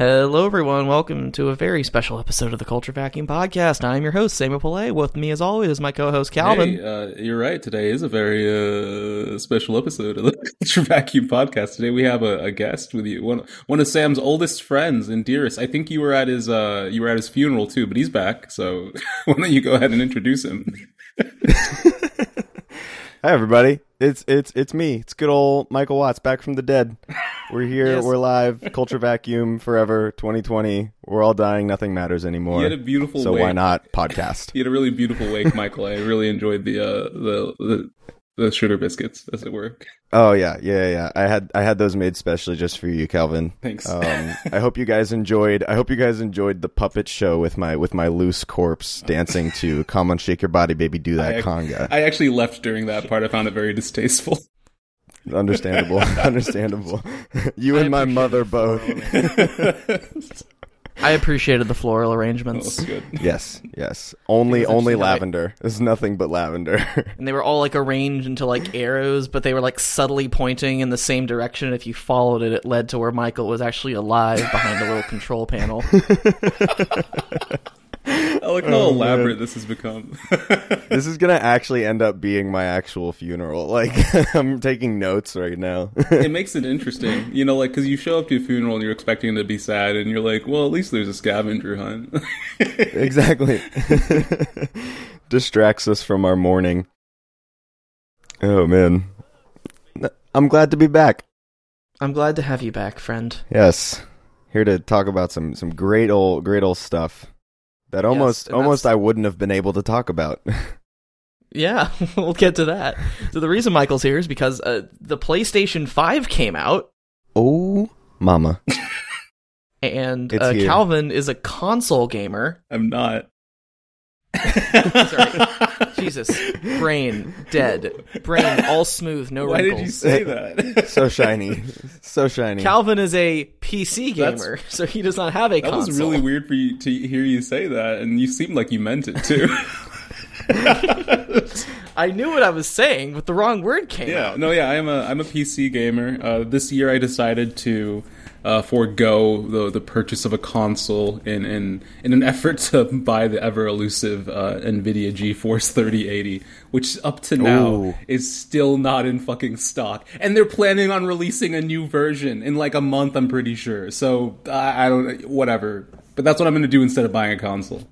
Hello, everyone. Welcome to a very special episode of the Culture Vacuum Podcast. I'm your host, Samuel Pillay. With me, as always, is my co-host Calvin. Hey, uh, you're right. Today is a very uh, special episode of the Culture Vacuum Podcast. Today we have a, a, guest with you, one one of Sam's oldest friends and dearest. I think you were at his uh, you were at his funeral too, but he's back. So why don't you go ahead and introduce him? Hi everybody. It's it's it's me. It's good old Michael Watts back from the dead. We're here. yes. We're live. Culture vacuum forever. 2020. We're all dying. Nothing matters anymore. You had a beautiful. So wake. why not podcast? you had a really beautiful wake, Michael. I really enjoyed the uh, the the the sugar biscuits, as it were. Oh yeah, yeah, yeah. I had I had those made specially just for you, Calvin. Thanks. Um, I hope you guys enjoyed. I hope you guys enjoyed the puppet show with my with my loose corpse dancing to "Come on, Shake Your Body, Baby, Do That I, Conga." I actually left during that part. I found it very distasteful. Understandable, understandable. You and my mother both. I appreciated the floral arrangements. Good. Yes, yes. Only only lavender. There's nothing but lavender. and they were all like arranged into like arrows, but they were like subtly pointing in the same direction. If you followed it, it led to where Michael was actually alive behind a little control panel. I like how oh, elaborate man. this has become. this is gonna actually end up being my actual funeral. Like I'm taking notes right now. it makes it interesting, you know, like because you show up to a funeral and you're expecting to be sad, and you're like, well, at least there's a scavenger hunt. exactly. Distracts us from our mourning. Oh man, I'm glad to be back. I'm glad to have you back, friend. Yes, here to talk about some some great old great old stuff that almost yes, almost I wouldn't have been able to talk about. yeah, we'll get to that. So the reason Michael's here is because uh, the PlayStation 5 came out. Oh, mama. and uh, Calvin is a console gamer. I'm not. Sorry. Jesus. Brain dead. Brain all smooth, no Why wrinkles. did you say that? so shiny. So shiny. Calvin is a PC gamer, That's, so he does not have a that console. was really weird for you to hear you say that, and you seemed like you meant it too. I knew what I was saying, but the wrong word came yeah, out. no, yeah, I'm a I'm a PC gamer. Uh, this year, I decided to uh, forego the the purchase of a console in in in an effort to buy the ever elusive uh, Nvidia GeForce 3080, which up to now Ooh. is still not in fucking stock, and they're planning on releasing a new version in like a month. I'm pretty sure. So I, I don't whatever, but that's what I'm going to do instead of buying a console.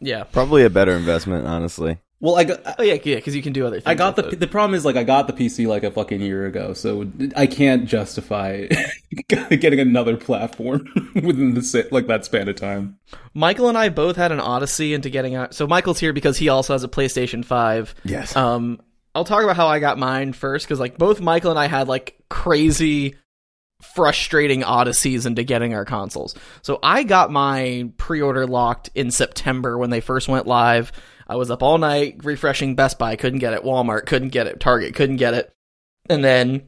Yeah, probably a better investment, honestly. Well, I got, oh yeah, yeah, because you can do other things. I got the it. the problem is like I got the PC like a fucking year ago, so I can't justify getting another platform within the like that span of time. Michael and I both had an odyssey into getting out. So Michael's here because he also has a PlayStation Five. Yes. Um, I'll talk about how I got mine first because like both Michael and I had like crazy frustrating odysseys into getting our consoles. So I got my pre-order locked in September when they first went live. I was up all night refreshing Best Buy, couldn't get it. Walmart couldn't get it. Target couldn't get it. And then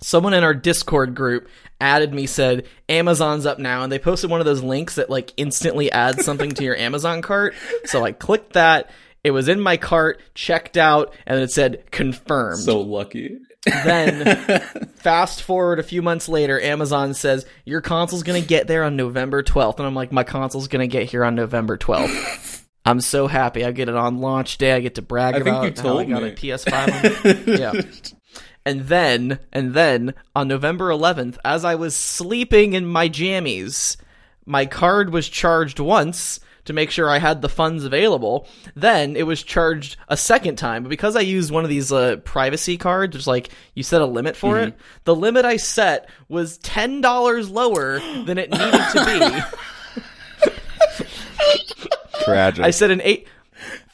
someone in our Discord group added me said Amazon's up now and they posted one of those links that like instantly adds something to your Amazon cart. So I clicked that. It was in my cart, checked out, and it said confirmed. So lucky. then fast forward a few months later, Amazon says your console's gonna get there on November 12th, and I'm like, my console's gonna get here on November 12th. I'm so happy. I get it on launch day. I get to brag I about think you told how I got me. a PS5. yeah. And then, and then on November 11th, as I was sleeping in my jammies, my card was charged once to make sure I had the funds available. Then it was charged a second time, but because I used one of these uh, privacy cards, which like you set a limit for mm-hmm. it, the limit I set was ten dollars lower than it needed to be. Tragic. I said an eight.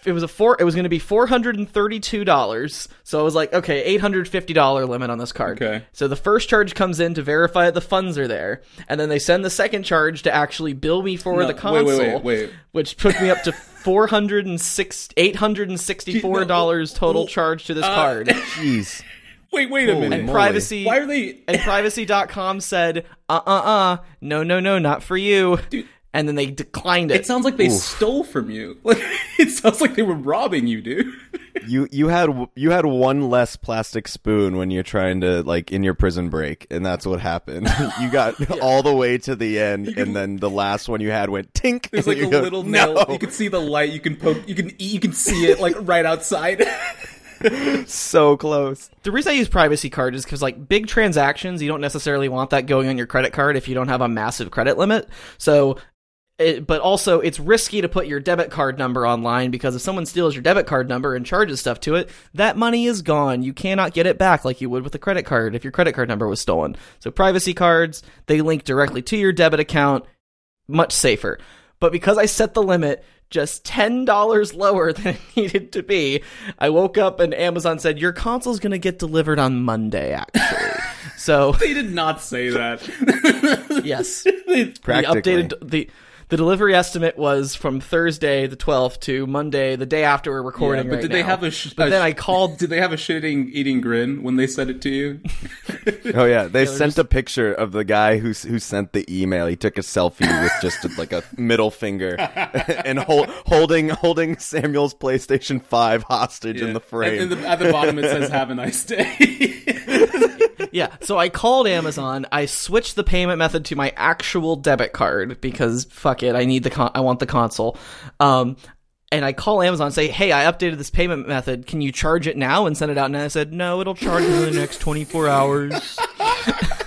It was a four. It was going to be four hundred and thirty-two dollars. So I was like, okay, eight hundred fifty dollar limit on this card. Okay. So the first charge comes in to verify that the funds are there, and then they send the second charge to actually bill me for No, the console, wait, wait, wait, wait. which took me up to four hundred and six, eight hundred and sixty-four dollars total charge to this uh, card. Jeez. Wait, wait a Holy minute. And moly. privacy. Why are they? and privacy.com said, uh uh uh, no, no, no, not for you. Dude, and then they declined it. It sounds like they stole from you. Like it sounds like they were robbing you, dude. you you had you had one less plastic spoon when you're trying to like in your prison break, and that's what happened. you got all the way to the end, and then the last one you had went tink. There's like a go, little no. nail. You can see the light. You can poke. You can eat you can see it like right outside. so close. the reason I use privacy card is because like big transactions, you don't necessarily want that going on your credit card if you don't have a massive credit limit. So, it, but also it's risky to put your debit card number online because if someone steals your debit card number and charges stuff to it, that money is gone. You cannot get it back like you would with a credit card if your credit card number was stolen. So privacy cards, they link directly to your debit account, much safer. But because I set the limit just $10 lower than it needed to be, I woke up and Amazon said, Your console's going to get delivered on Monday, actually. so, they did not say that. yes. Practically. The updated the the delivery estimate was from Thursday the 12th to Monday the day after we're Yeah, recording but right did they have a? Sh- But a then I called Did they have a shitting eating grin when they said it to you? Oh yeah, they sent a picture of the guy who who sent the email. He took a selfie with just like a middle finger and hold, holding holding Samuel's PlayStation Five hostage in the frame. And, and the, at the bottom it says "Have a nice day." Yeah, so I called Amazon. I switched the payment method to my actual debit card because fuck it, I need the con- I want the console. Um, and I call Amazon and say, "Hey, I updated this payment method. Can you charge it now and send it out?" And I said, "No, it'll charge in the next 24 hours."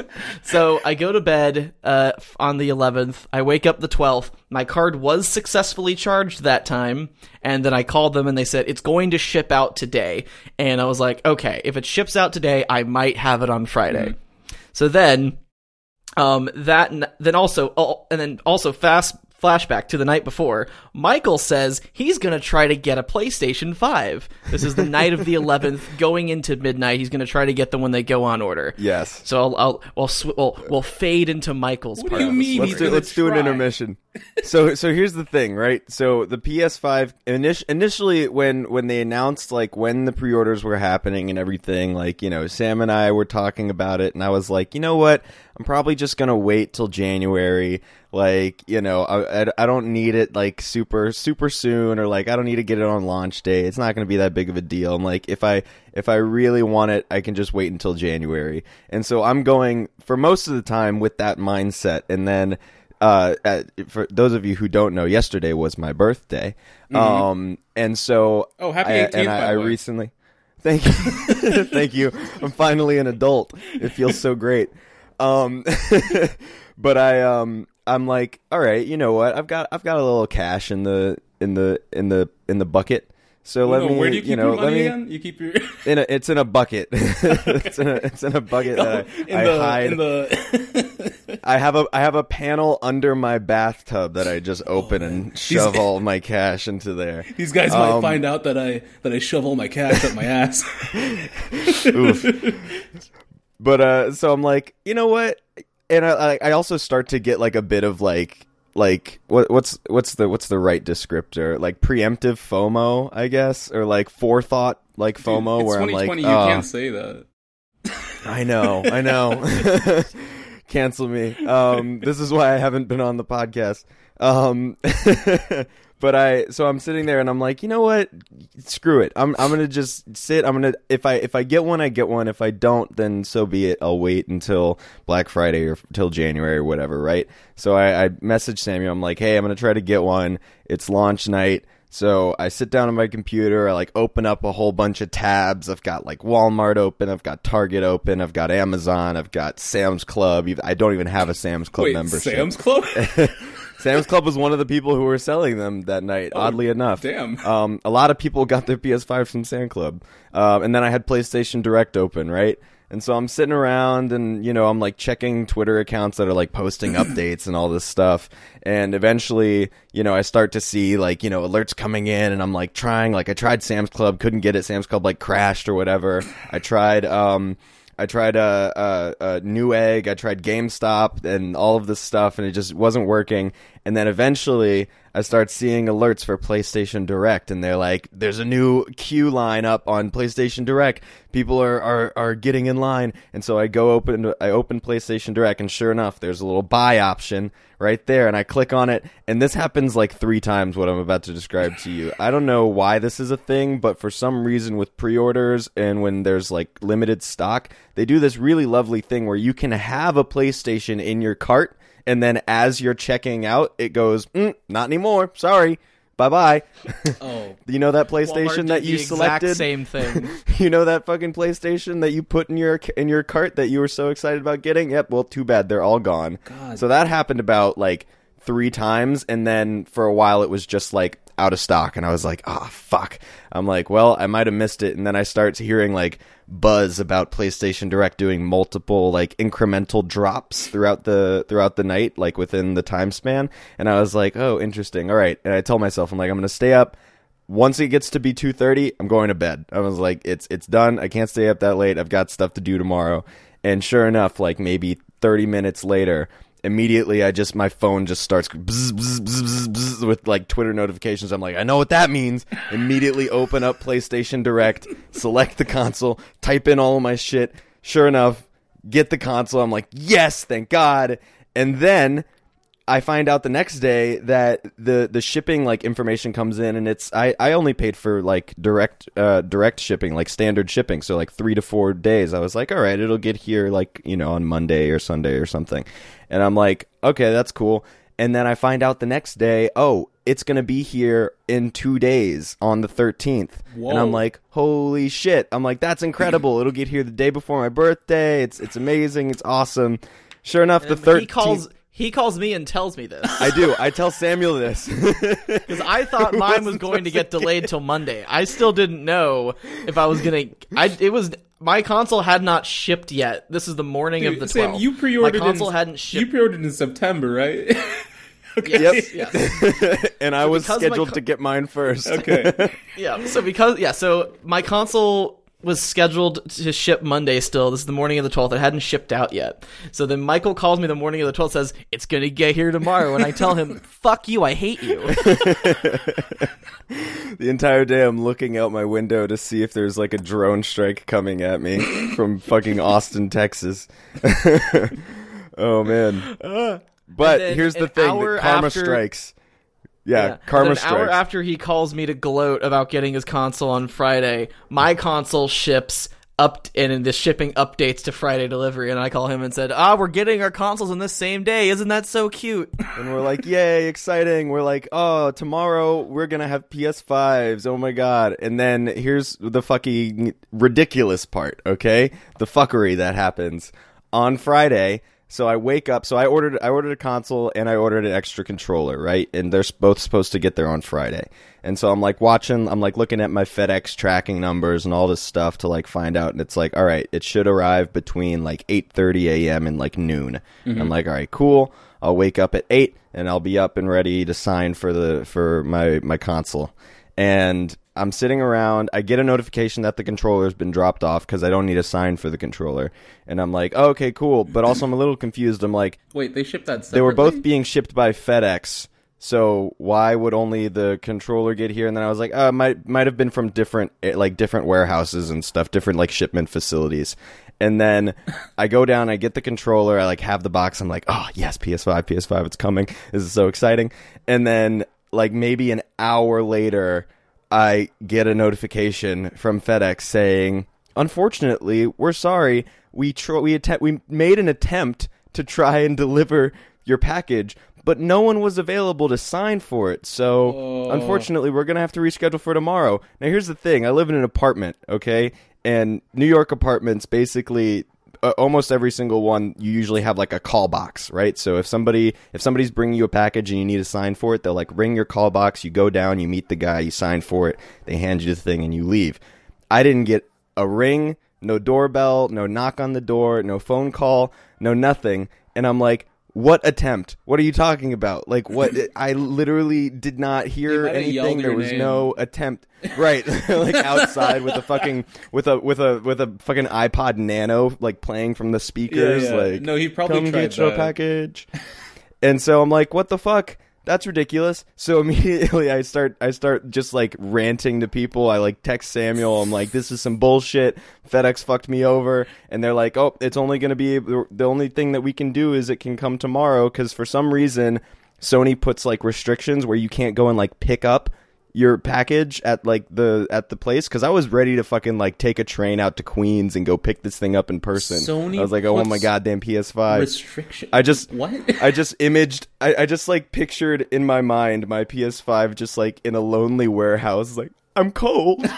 so I go to bed uh, on the 11th. I wake up the 12th. My card was successfully charged that time, and then I called them and they said it's going to ship out today. And I was like, okay, if it ships out today, I might have it on Friday. So then, um, that then also, oh, and then also fast flashback to the night before. Michael says he's gonna try to get a PlayStation Five. This is the night of the 11th, going into midnight. He's gonna try to get them when they go on order. yes. So I'll, I'll we'll, sw- we'll we'll fade into Michael's What part. do you mean? Let's He's do let's do an intermission. So so here's the thing, right? So the PS5 init- initially when when they announced like when the pre-orders were happening and everything, like you know Sam and I were talking about it, and I was like, you know what? I'm probably just gonna wait till January. Like you know, I, I, I don't need it like super super soon, or like I don't need to get it on launch day. It's not gonna be that big of a deal. I'm like if I if I really want it, I can just wait until January. And so I'm going for most of the time with that mindset, and then uh, for those of you who don't know, yesterday was my birthday, um, and so Mm-hmm. Oh, happy I, and I, I recently, thank you, thank you. I'm finally an adult. It feels so great. Um, but I um, I'm like, all right, you know what? I've got I've got a little cash in the in the in the in the bucket. So let No, me, where do you keep know, your let money me, again? You keep your in a, it's in a bucket. it's in a it's in a bucket that I, in I the hide. in the. I have a I have a panel under my bathtub that I just open and shove all my cash into there. These guys might Um, find out that I that I shove all my cash up my ass. Oof. But uh, so I'm like, you know what? And I I also start to get like a bit of like like what what's what's the what's the right descriptor? Like preemptive FOMO, I guess, or like forethought like FOMO, it's where I'm 2020. like, you oh, can't say that. I know, I know. Cancel me. Um, this is why I haven't been on the podcast. Um, but I, so I'm sitting there and I'm like, you know what? Screw it. I'm, I'm gonna just sit. I'm gonna, if I, if I get one, I get one. If I don't, then so be it. I'll wait until Black Friday or till January or whatever, right? So I, I messaged Samuel. I'm like, hey, I'm gonna try to get one. It's launch night. So I sit down on my computer, I like open up a whole bunch of tabs. I've got like Walmart open, I've got Target open, I've got Amazon, I've got Sam's Club. I don't even have a Sam's Club Wait, membership. Sam's Club? Sam's Club was one of the people who were selling them that night, oddly enough. Oh, damn. Um, a lot of people got their PS5 from Sam Club. Um, and then I had PlayStation Direct open, right? And so I'm sitting around and, you know, I'm like checking Twitter accounts that are like posting updates and all this stuff. And eventually, you know, I start to see like, you know, alerts coming in and I'm like trying, like I tried Sam's Club, couldn't get it. Sam's Club like crashed or whatever. I tried, um, I tried a uh, uh, Newegg, I tried GameStop, and all of this stuff, and it just wasn't working. And then eventually I start seeing alerts for PlayStation Direct and they're like, there's a new queue line up on PlayStation Direct. People are, are, are getting in line. And so I go open, I open PlayStation Direct and sure enough, there's a little buy option right there. And I click on it. And this happens like three times what I'm about to describe to you. I don't know why this is a thing, but for some reason with pre-orders and when there's like limited stock, they do this really lovely thing where you can have a PlayStation in your cart and then as you're checking out, it goes, mm, "Not anymore. Sorry, bye bye." Oh, you know that PlayStation that you exact selected. same thing. you know that fucking PlayStation that you put in your in your cart that you were so excited about getting. Yep. Well, too bad they're all gone. God. So that happened about like three times, and then for a while it was just like out of stock, and I was like, "Ah, fuck." I'm like, "Well, I might have missed it," and then I start hearing like buzz about PlayStation Direct doing multiple like incremental drops throughout the throughout the night, like within the time span, and I was like, "Oh, interesting. All right." And I tell myself, I'm like, I'm gonna stay up once it gets to be 2:30, I'm going to bed. I was like it's it's done. I can't stay up that late. I've got stuff to do tomorrow. And sure enough, like maybe 30 minutes later, immediately I just my phone just starts bzz, bzz, bzz, with like Twitter notifications. I'm like, I know what that means. immediately open up PlayStation Direct, select the console, type in all of my shit. Sure enough, get the console. I'm like, "Yes, thank God." And then I find out the next day that the the shipping like information comes in and it's I, I only paid for like direct uh direct shipping like standard shipping so like 3 to 4 days I was like all right it'll get here like you know on Monday or Sunday or something and I'm like okay that's cool and then I find out the next day oh it's going to be here in 2 days on the 13th and I'm like holy shit I'm like that's incredible it'll get here the day before my birthday it's it's amazing it's awesome sure enough the 13th he calls he calls me and tells me this I do. I tell Samuel this. because I thought mine was going to get delayed till Monday. I still didn't know if I was gonna. I it was my console had not shipped yet. This is the morning of Dude, the Sam, 12th. you pre-ordered. My console in, hadn't shipped. You shipped. pre-ordered in September, right? Yes, yes. and I was scheduled co- to get mine first. okay. Yeah. So because yeah, so my console was scheduled to ship Monday still. This is the morning of the 12th. It hadn't shipped out yet. So then Michael calls me the morning of the 12th says, "It's going to get here tomorrow." And I tell him, "Fuck you. I hate you." The entire day I'm looking out my window to see if there's like a drone strike coming at me from fucking Austin, Texas. oh man. Uh, but then here's the thing, that karma after- strikes. Yeah, Yeah. karma And An hour after he calls me to gloat about getting his console on Friday, my console ships up and the shipping updates to Friday delivery, and I call him and said, "Ah, we're getting our consoles on this same day. Isn't that so cute?" and we're like, "Yay, exciting." We're like, "Oh, tomorrow we're going to have PS5s. Oh my god." And then here's the fucking ridiculous part, okay? The fuckery that happens on Friday. So I wake up, so I ordered I ordered a console and I ordered an extra controller, right? And they're both supposed to get there on Friday. And so I'm like watching, I'm like looking at my FedEx tracking numbers and all this stuff to like find out and it's like, all right, it should arrive between like 8:30 a.m. and like noon. Mm-hmm. I'm like, all right, cool. I'll wake up at 8 and I'll be up and ready to sign for the for my my console. And I'm sitting around. I get a notification that the controller's been dropped off because I don't need a sign for the controller. And I'm like, oh, okay, cool. But also, I'm a little confused. I'm like, Wait, they shipped that. Separately? they were both being shipped by FedEx. So why would only the controller get here? And then I was like, uh, might might have been from different eh, like different warehouses and stuff, different like shipment facilities. And then I go down, I get the controller, I like have the box. I'm like, oh yes, PS5, PS5, it's coming. This is so exciting. And then like maybe an hour later, I get a notification from FedEx saying, "Unfortunately, we're sorry. We tr- we we made an attempt to try and deliver your package, but no one was available to sign for it. So, Oh. unfortunately, we're going to have to reschedule for tomorrow." Now, here's the thing. I live in an apartment, okay? And New York apartments basically Uh, almost every single one you usually have like a call box right? So if somebody if somebody's bringing you a package and you need to sign for it they'll like ring your call box you go down you meet the guy you sign for it they hand you the thing and you leave. I didn't get a ring no doorbell no knock on the door no phone call no nothing. And i'm like what attempt? What are you talking about? Like what i literally did not hear anything. there was name. no attempt. Right. Like outside with a fucking with a with a with a fucking ipod nano like playing from the speakers Yeah, yeah. like No, he probably come tried get your package. And so i'm like what the fuck that's ridiculous. So immediately I start I start just like ranting to people. I like text Samuel. I'm like, this is some bullshit. FedEx fucked me over, and they're like, oh, it's only gonna be the only thing that we can do is it can come tomorrow because for some reason Sony puts like restrictions where you can't go and like pick up your package at like the at the place because I was ready to fucking like take a train out to Queens and go pick this thing up in person. Sony I was like, oh my goddamn PS5. Restriction. I just what? I just imaged I, I just like pictured in my mind my PS5 just like in a lonely warehouse like I'm cold.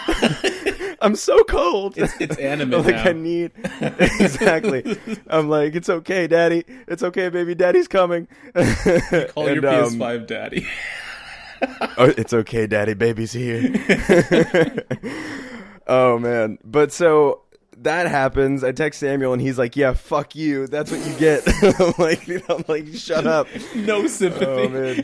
I'm so cold. It's, it's anime like now. I need exactly. I'm like, it's okay, Daddy. It's okay, baby. Daddy's coming. Call And, your um, PS5 daddy. oh, it's okay, Daddy. Baby's here. oh man, but so that happens. I text Samuel, and he's like, "Yeah, fuck you. That's what you get." I'm like, I'm like, shut up. no sympathy. Oh man,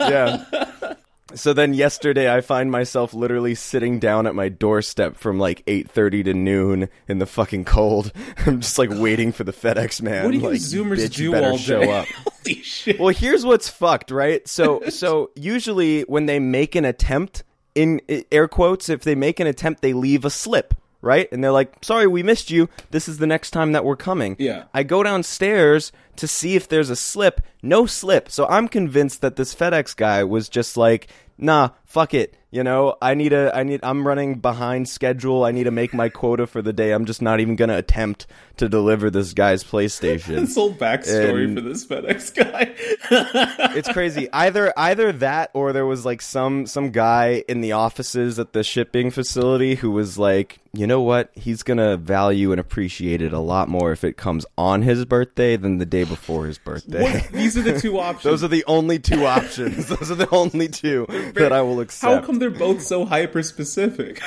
yeah. So then yesterday I find myself literally sitting down at my doorstep from like 8:30 to noon in the fucking cold. I'm just like waiting for the FedEx man. What do you like, Zoomers bitch, you do better all show up. Holy shit. Well, here's what's fucked, right? So, so usually when they make an attempt, in air quotes, if they make an attempt, they leave a slip, right? And they're like, "Sorry, we missed you. This is the next time that we're coming." Yeah. I go downstairs to see if there's a slip. No slip. So I'm convinced that this FedEx guy was just like, "Nah, fuck it." You know, I need a, I need, I'm running behind schedule. I need to make my quota for the day. I'm just not even gonna attempt to deliver this guy's PlayStation this whole backstory And- for this FedEx guy. it's crazy. Either either that or there was like some some guy in the offices at the shipping facility who was like, you know what? He's gonna value and appreciate it a lot more if it comes on his birthday than the day before his birthday. What? These are the two options. Those are the only two options. Those are the only two that I will How accept. They're both so hyper specific?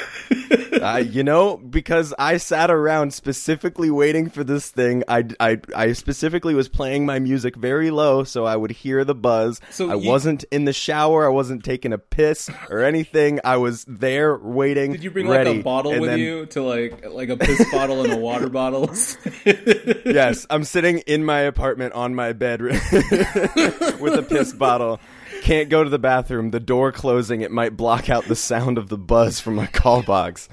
Uh, you know, because I sat around specifically waiting for this thing. I, I, I specifically was playing my music very low so I would hear the buzz. So I you- wasn't in the shower. I wasn't taking a piss or anything. I was there waiting. Did you bring ready, like a bottle with then- you to like like a piss bottle and a water bottle? Yes, I'm sitting in my apartment on my bed with a piss bottle. Can't go to the bathroom. The door closing. It might block out the sound of the buzz from my call box.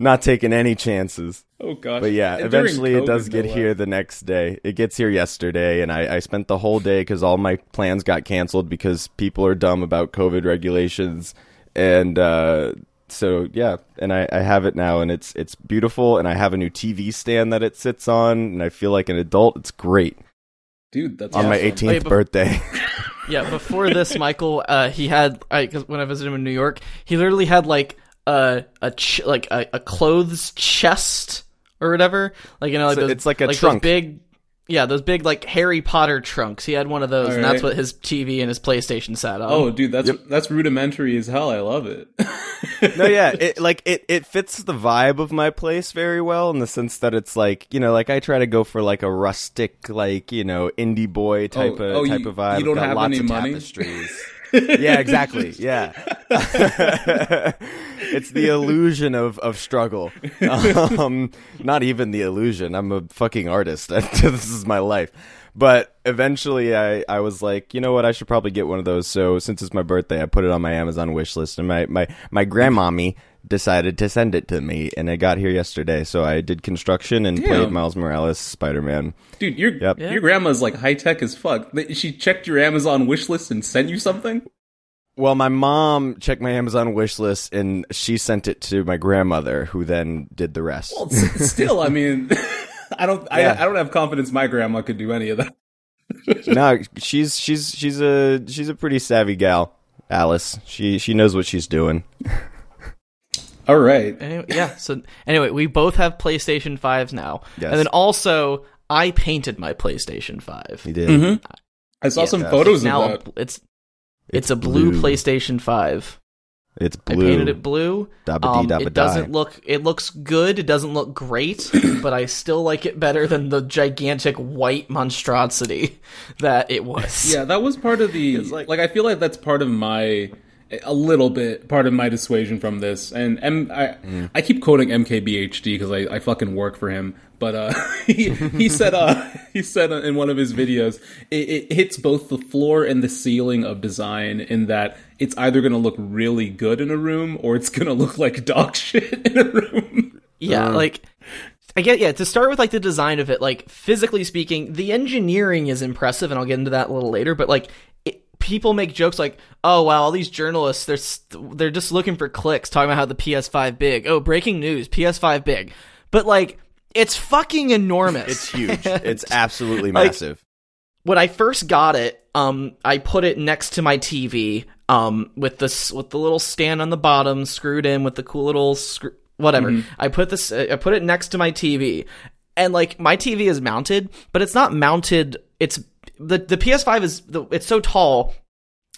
Not taking any chances. oh gosh. But yeah, And during eventually it does get less. here the next day. It gets here yesterday, and I, I spent the whole day because all my plans got canceled because people are dumb about COVID regulations, and uh, so yeah, and I, I have it now, and it's it's beautiful, and I have a new TV stand that it sits on, and I feel like an adult. It's great dude. That's on my 18th Wait, bef- birthday. Yeah, before this, Michael, uh, he had I, when I visited him in New York, he literally had like a a ch- like a, a clothes chest or whatever, like you know, like So those, it's like a those trunk. big, yeah, those big like Harry Potter trunks. He had one of those, and Alright. that's what his TV and his PlayStation sat on. Oh, dude, that's that's rudimentary as hell. I love it. no, yeah, it like it it fits the vibe of my place very well in the sense that it's like you know, like I try to go for like a rustic, like you know, indie boy oh, type Oh, of oh, type you- of vibe. you don't Got have lots any of money? tapestries. yeah, exactly. Yeah, it's the illusion of of struggle. Um, not even the illusion. I'm a fucking artist. this is my life. But eventually, I, I was like, you know what? I should probably get one of those. So since it's my birthday, I put it on my Amazon wish list, and my my my grandmommy decided to send it to me, and it got here yesterday. So I did construction and played Miles Morales Spider Man. Dude, your Yep. your grandma's like high tech as fuck. She checked your Amazon wish list and sent you something. Well, my mom checked my Amazon wish list, and she sent it to my grandmother, who then did the rest. Well, still, I mean, I don't, Yeah. I, I don't have confidence my grandma could do any of that. no, she's she's she's a she's a pretty savvy gal, Alice. She she knows what she's doing. All right, Anyway, yeah. So anyway, we both have PlayStation fives now, Yes. and then also I painted my PlayStation five. He did. Mhm. I saw some Yeah. photos now of a- that. it's it's a blue, blue. PlayStation five. It's blue. I painted it blue. Dabba Um, it doesn't look. It looks good. It doesn't look great, but I still like it better than the gigantic white monstrosity that it was. Yeah, that was part of the like- like, I feel like that's part of my a little bit part of my dissuasion from this. And M- I, Mm. I keep quoting MKBHD because I, I fucking work for him. But uh, he, he said uh, he said in one of his videos it, it hits both the floor and the ceiling of design in that it's either going to look really good in a room or it's going to look like dog shit in a room. Yeah, like I get yeah, to start with like the design of it, like physically speaking, the engineering is impressive and I'll get into that a little later, but like it, people make jokes like, "Oh, wow, all these journalists they're st- they're just looking for clicks talking about how the PS5 big. Oh, breaking news, PS5 big." But like it's fucking enormous. It's huge. It's absolutely Like- massive. when I first got it, um, I put it next to my TV, um, with this with the little stand on the bottom screwed in with the cool little screw, whatever. I put this, I put it next to my TV, and like my TV is mounted, but it's not mounted. It's the the PS5 is the, it's so tall.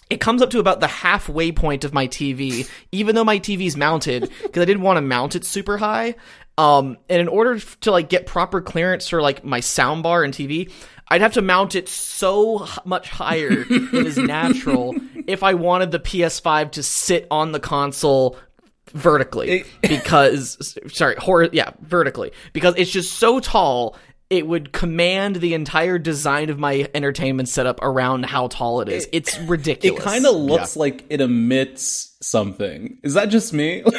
It comes up to about the halfway point of my TV, even though my TV's mounted, because I didn't want to mount it super high. Um, and in order to like get proper clearance for like my soundbar and TV, I'd have to mount it so h- much higher than is natural if I wanted the PS5 to sit on the console vertically because sorry hor- yeah vertically because it's just so tall it would command the entire design of my entertainment setup around how tall it is it's ridiculous. It kind of looks like it emits something. Is that just me?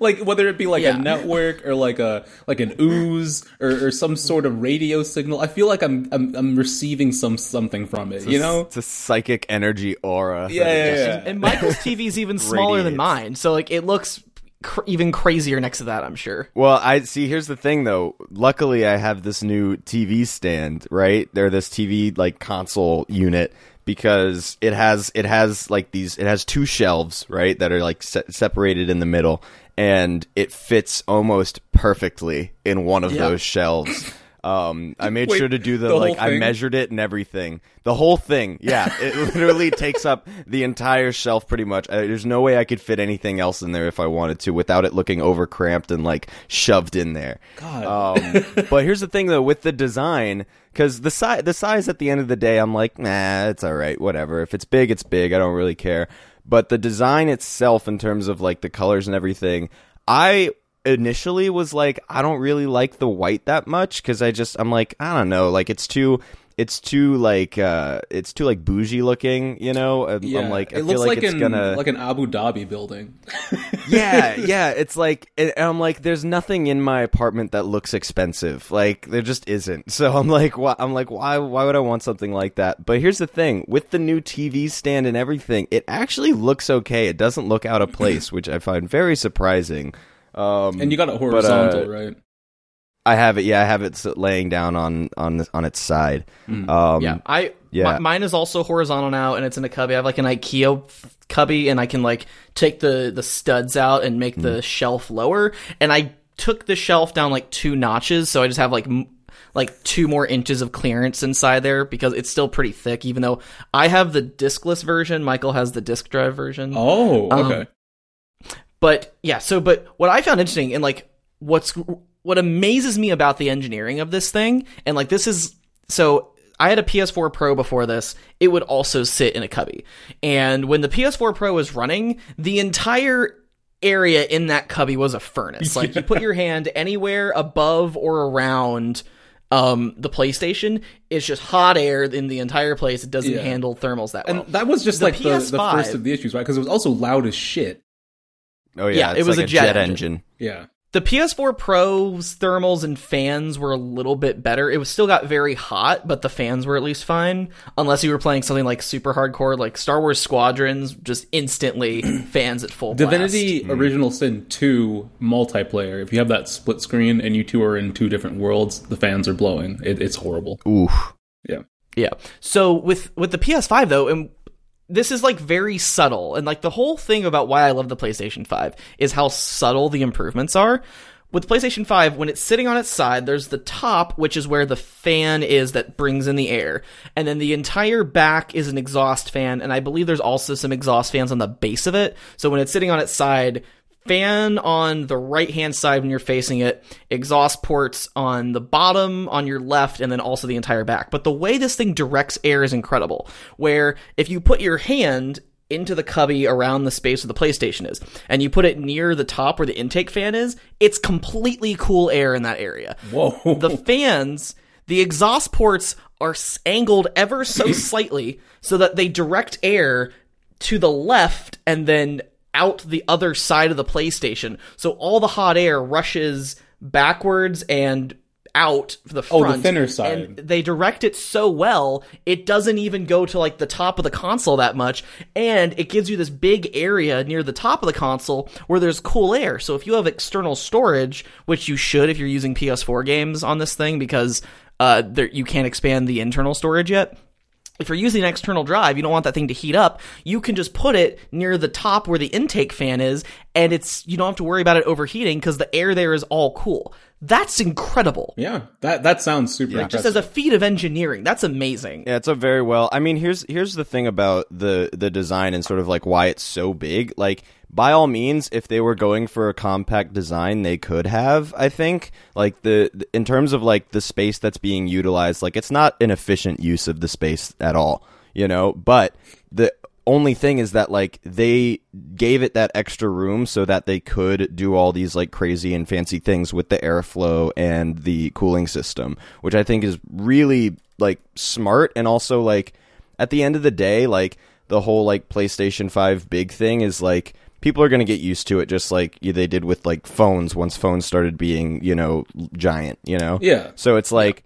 Like, like whether it be like Yeah. a network or like a like an ooze or, or some sort of radio signal. I feel like I'm I'm, I'm receiving some something from it. You know? it's a psychic energy aura. Yeah, yeah, yeah. and michael's tv is even smaller than mine so like it looks cr- even crazier next to that i'm sure Well, I see. Here's the thing, though. Luckily, I have this new TV stand, right? There, this TV like console unit because it has it has like these. It has two shelves, right, that are like se- separated in the middle, and it fits almost perfectly in one of Yeah. those shelves. Um, I made Wait, sure to do the, the like I measured it and everything. The whole thing, yeah, it literally takes up the entire shelf pretty much. Uh, there's no way I could fit anything else in there if I wanted to without it looking over cramped and like shoved in there. God. Um, but here's the thing though with the design, because the size, the size at the end of the day, I'm like, nah, it's all right, whatever. If it's big, it's big. I don't really care. But the design itself, in terms of like the colors and everything, I initially was like, I don't really like the white that much because I just, I'm like, I don't know, like it's too. It's too like uh it's too like bougie looking, you know. I'm, I'm like I it looks like, like, it's an gonna like an Abu Dhabi building. yeah, yeah. It's like, and I'm like, there's nothing in my apartment that looks expensive. Like, there just isn't. So I'm like, why? I'm like, why? Why would I want something like that? But here's the thing: with the new TV stand and everything, it actually looks okay. It doesn't look out of place, which I find very surprising. Um, And you got it horizontal, uh, right? I have it. Yeah, I have it laying down on on on its side. Um, yeah i yeah. mi- mine is also horizontal now and it's in a cubby i have like an ikea cubby and i can like take the the studs out and make the shelf lower and i took the shelf down like two notches so i just have like m- like two more inches of clearance inside there because it's still pretty thick even though i have the diskless version michael has the disk drive version Oh, um, okay. But yeah so but what i found interesting and like what's what amazes me about the engineering of this thing and like this is so i had a ps4 pro before this it would also sit in a cubby and when the ps4 pro was running the entire area in that cubby was a furnace like you put your hand anywhere above or around um the playstation it's just hot air in the entire place it doesn't Yeah. handle thermals that well. and that was just the like the, the first of the issues, right? Because it was also loud as shit. Oh yeah, Yeah, it's it was like a jet engine. engine. Yeah. The PS4 Pro's thermals and fans were a little bit better. It was still got very hot, but the fans were at least fine. Unless you were playing something like super hardcore, like Star Wars Squadrons, just instantly fans at full blast. Divinity Original Sin 2 multiplayer. If you have that split screen and you two are in two different worlds, the fans are blowing. It, it's horrible. Oof. Yeah. Yeah. So with with the PS5 though, and this is like very subtle, and like the whole thing about why I love the PlayStation 5 is how subtle the improvements are. With PlayStation 5, when it's sitting on its side, there's the top, which is where the fan is that brings in the air. And then the entire back is an exhaust fan, and I believe there's also some exhaust fans on the base of it. So when it's sitting on its side, fan on the right hand side when you're facing it, exhaust ports on the bottom, on your left, and then also the entire back. But the way this thing directs air is incredible. Where if you put your hand into the cubby around the space where the PlayStation is, and you put it near the top where the intake fan is, it's completely cool air in that area. Whoa. The fans, the exhaust ports are angled ever so slightly so that they direct air to the left and then out the other side of the PlayStation. So all the hot air rushes backwards and out the front. Oh, the thinner side. And they direct it so well, it doesn't even go to like the top of the console that much, and it gives you this big area near the top of the console where there's cool air. So if you have external storage, which you should if you're using PS4 games on this thing, because uh, there, you can't expand the internal storage yet. If you're using an external drive, you don't want that thing to heat up. You can just put it near the top where the intake fan is, and it's you don't have to worry about it overheating because the air there is all cool. That's incredible. yeah, that that sounds super Just as a feat of engineering, that's amazing. Yeah, it's a very well. I mean, here's here's the thing about the the design and sort of like why it's so big. Like, by all means, if they were going for a compact design, they could have. I think, like the the- in terms of like the space that's being utilized, like it's not an efficient use of the space at all. You know, but the only thing is that like they gave it that extra room so that they could do all these like crazy and fancy things with the airflow and the cooling system which i think is really like smart and also like at the end of the day like the whole like playstation 5 big thing is like people are going to get used to it just like they did with like phones once phones started being you know giant you know yeah. so it's like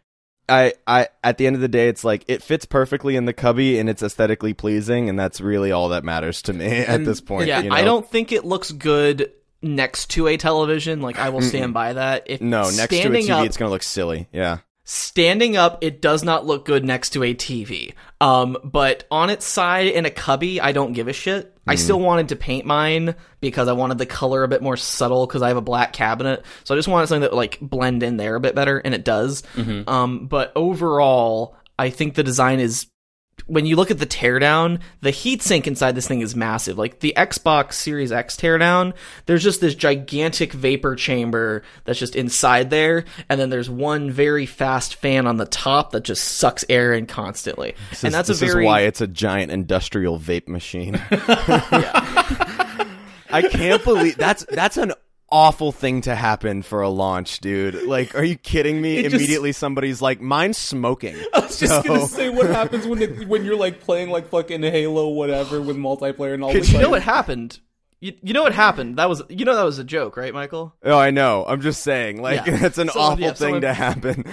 I, I at the end of the day it's like it fits perfectly in the cubby and it's aesthetically pleasing and that's really all that matters to me at this point. yeah, you know? I don't think it looks good next to a television. Like I will stand by that. If No, next to a TV up, it's gonna look silly. Yeah. standing up, it does not look good next to a TV. Um, but on its side in a cubby, I don't give a shit. I still wanted to paint mine because I wanted the color a bit more subtle because I have a black cabinet. So I just wanted something that would, like blend in there a bit better, and it does. Um, but overall, I think the design is when you look at the teardown, the heatsink inside this thing is massive. Like the Xbox Series X teardown, there's just this gigantic vapor chamber that's just inside there, and then there's one very fast fan on the top that just sucks air in constantly. This and is- that's this very is why it's a giant industrial vape machine. I can't believe that's that's an awful thing to happen for a launch, dude. Like, are you kidding me? It just- Immediately somebody's like, mine's smoking. I was just So- gonna say what happens when it, when you're like playing like fucking Halo whatever with multiplayer and all you this. know what happened. You, you know what happened? That was you know that was a joke, right, Michael? Oh, I know. I'm just saying, like, Yeah. that's an Someone- awful yeah, thing someone- to happen.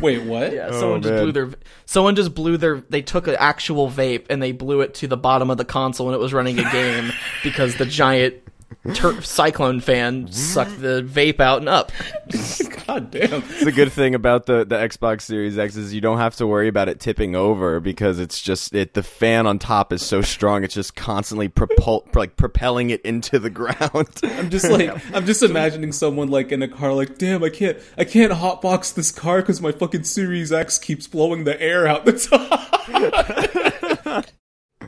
Wait, what? Yeah, Oh, someone just man. blew their someone just blew their they took an actual vape and they blew it to the bottom of the console when it was running a game because the giant tur- cyclone fan sucked the vape out and up. God damn. the good thing about the, the Xbox Series X is you don't have to worry about it tipping over because it's just it the fan on top is so strong it's just constantly propul- like propelling it into the ground. I'm just like I'm just imagining someone like in a car like, damn, I can't I can't hotbox this car because my fucking Series X keeps blowing the air out the top.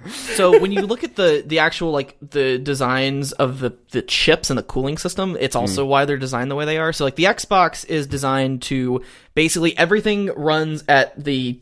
So when you look at the the actual like the designs of the the chips and the cooling system, it's also hmm. why they're designed the way they are. So like the Xbox is designed to basically everything runs at the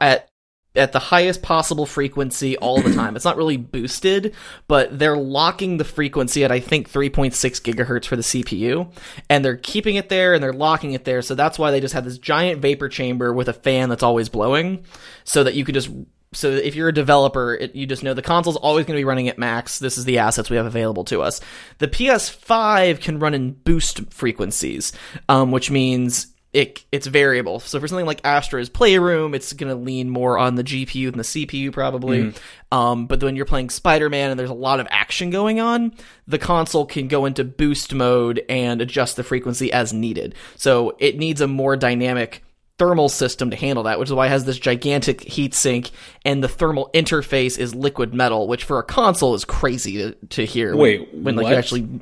at at the highest possible frequency all the time. it's not really boosted, but they're locking the frequency at I think 3.6 gigahertz for the CPU, and they're keeping it there and they're locking it there. So that's why they just have this giant vapor chamber with a fan that's always blowing, so that you can just so if you're a developer, it, you just know the console's always going to be running at max. This is the assets we have available to us. The PS5 can run in boost frequencies, um, which means it it's variable. So for something like Astro's Playroom, it's going to lean more on the GPU than the CPU probably. Um, but when you're playing Spider-Man and there's a lot of action going on, the console can go into boost mode and adjust the frequency as needed. So it needs a more dynamic thermal system to handle that, which is why it has this gigantic heatsink and the thermal interface is liquid metal, which for a console is crazy to, to hear. when- Wait, when, like what? you actually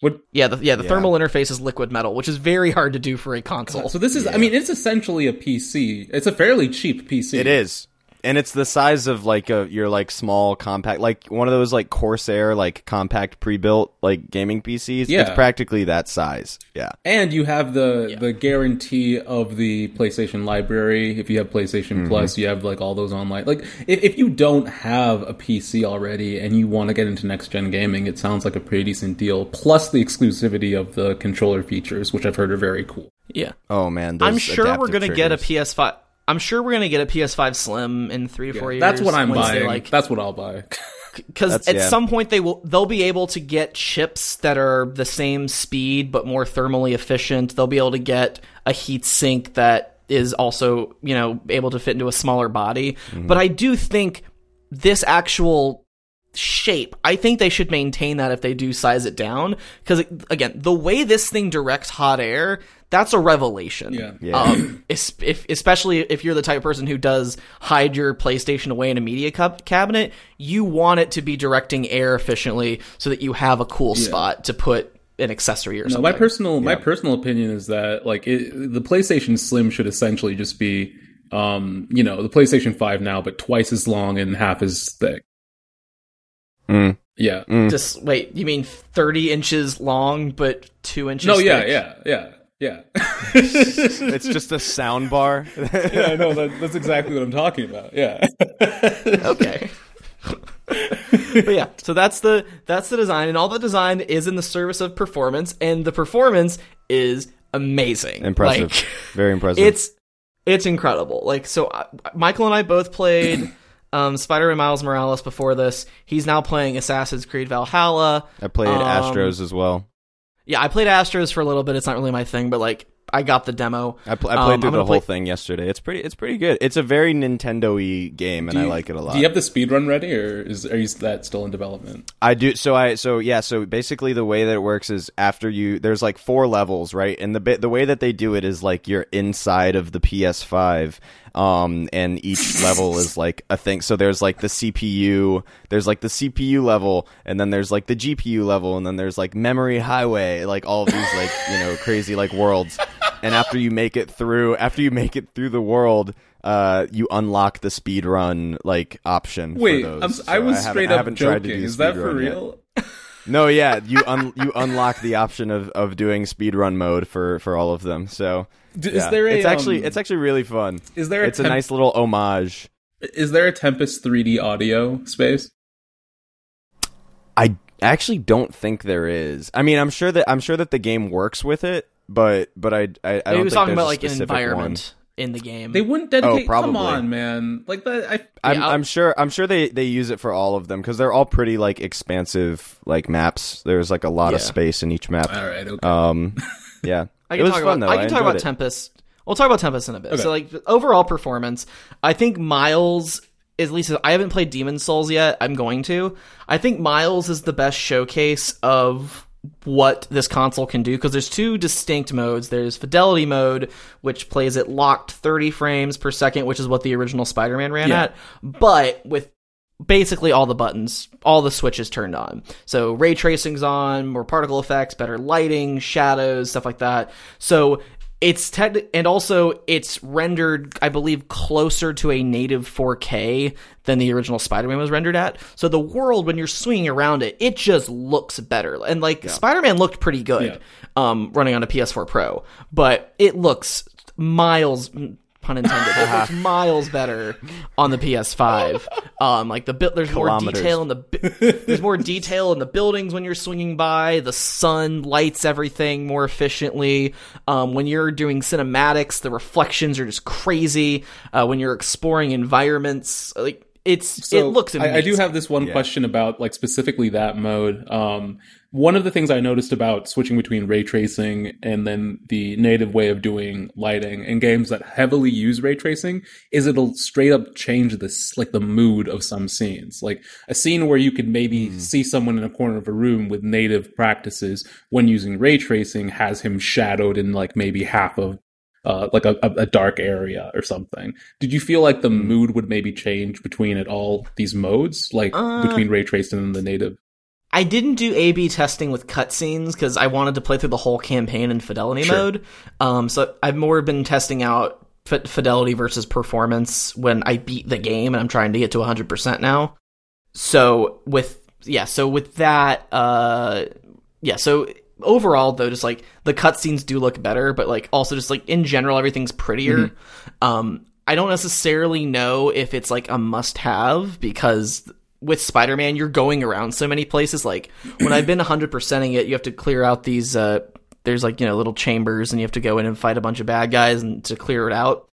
What? yeah, the, yeah, the Yeah. thermal interface is liquid metal, which is very hard to do for a console. So this is I mean it's essentially a PC. It's a fairly cheap PC. it is. And it's the size of like a your like small compact, like one of those like Corsair like compact pre-built like gaming PCs. Yeah. It's practically that size. Yeah. And you have the the guarantee of the PlayStation library. If you have PlayStation mm-hmm. Plus, you have like all those online. Like if, if you don't have a PC already and you want to get into next gen gaming, it sounds like a pretty decent deal. Plus the exclusivity of the controller features, which I've heard are very cool. Yeah. Oh man, those I'm sure we're gonna get a. PS5. I'm sure we're gonna get a PS5 Slim in three or four years. That's what I'm buying. Like, That's what I'll buy. because at yeah. some point they will they'll be able to get chips that are the same speed but more thermally efficient. They'll be able to get a heat sink that is also you know able to fit into a smaller body. Mm-hmm. But I do think this actual shape i think they should maintain that if they do size it down because again the way this thing directs hot air that's a revelation Yeah. Yeah. um, if, especially if you're the type of person who does hide your PlayStation away in a media cab- cabinet, you want it to be directing air efficiently so that you have a cool spot to put an accessory or No, something. my personal my personal opinion is that like it, the PlayStation Slim should essentially just be um you know the PlayStation 5 now but twice as long and half as thick. Mm. Yeah. Just wait, you mean 30 inches long but two inches? No, yeah, thick? yeah, yeah, yeah. It's just a sound bar. yeah, no, that, that's exactly what I'm talking about. Yeah. okay. but yeah, so that's the that's the design, and all the design is in the service of performance, and the performance is amazing, impressive. Like, Very impressive. it's it's incredible. Like so, uh, Michael and I both played um, Spider-Man Miles Morales before this. He's now playing Assassin's Creed Valhalla. I played um, Astros as well. Yeah, I played Astros for a little bit. It's not really my thing, but like I got the demo. I, pl- I Um, played I'm through the whole play- thing yesterday. It's pretty. It's pretty good. It's a very Nintendo-y game, and Do I like it a lot. Do you have the speed run ready, or is are you that still in development? I do. So I. So yeah. So basically, the way that it works is after you. There's like four levels, right? And the bit the way that they do it is like you're inside of the PS5, um, and each level is like a thing. So there's like the CPU. There's like the CPU level, and then there's like the GPU level, and then there's like memory highway, like all of these like you know crazy like worlds. And after you make it through, after you make it through the world. Uh, you unlock the speed run like option. for Wait, So I was haven't- straight up haven't tried to joking. Is that for real? No, yeah, you un- you unlock the option of, of doing speedrun mode for, for all of them. So D- yeah. Is there a it's actually um, it's actually really fun. is there a It's a nice little homage. is there a Tempest 3D audio space? I actually don't think there is. I mean, I'm sure that I'm sure that the game works with it, but but I I, I He don't was think talking there's about a like an specific environment in the game. They wouldn't dedicate. Oh, Come probably. on, man. Like that. I One. I'm, Yeah. I'm sure I'm sure they, they use it for all of them because they're all pretty like expansive like maps. There's like a lot of space in each map. all right. Okay. Um, yeah, I it can was talk fun about, though. I can talk about it. Tempest. We'll talk about Tempest in a bit. Okay. So like overall performance, I think Miles at least I haven't played Demon Souls yet. I'm going to. I think Miles is the best showcase of what this console can do because there's two distinct modes. There's fidelity mode, which plays at locked 30 frames per second, which is what the original Spider-Man ran Yeah. at, but with basically all the buttons, all the switches turned on. So ray tracing's on, more particle effects, better lighting, shadows, stuff like that. So it's tech and also it's rendered, I believe, closer to a native 4K than the original Spider-Man was rendered at. So the world, when you're swinging around it, it just looks better. And like Spider-Man looked pretty good, um, running on a PS4 Pro, but it looks miles pun intended. It looks miles better on the PS5. Um, like the bu- there's more detail in the there's more detail in the buildings when you're swinging by. The sun lights everything more efficiently. Um, when you're doing cinematics, the reflections are just crazy. Uh, when you're exploring environments, like it's it looks amazing. I, I do have this one question about like specifically that mode. Um, one of the things I noticed about switching between ray tracing and then the native way of doing lighting in games that heavily use ray tracing is it'll straight up change this like the mood of some scenes. Like a scene where you could maybe Hmm. see someone in a corner of a room with native practices when using ray tracing has him shadowed in like maybe half of uh, like a, a, a dark area or something. Did you feel like the Hmm. mood would maybe change between it all these modes, like Uh, between ray tracing and the native? I didn't do A/B testing with cutscenes because I wanted to play through the whole campaign in fidelity Sure. mode. Um, so I've more been testing out f- fidelity versus performance when I beat the game and I'm trying to get to 100% now. So with yeah, so with that uh yeah, so overall though just like the cutscenes do look better, but like also just like in general everything's prettier. Um I don't necessarily know if it's like a must have because with Spider-Man you're going around so many places. Like when I've been 100%ing it you have to clear out these uh there's like you know little chambers and you have to go in and fight a bunch of bad guys and to clear it out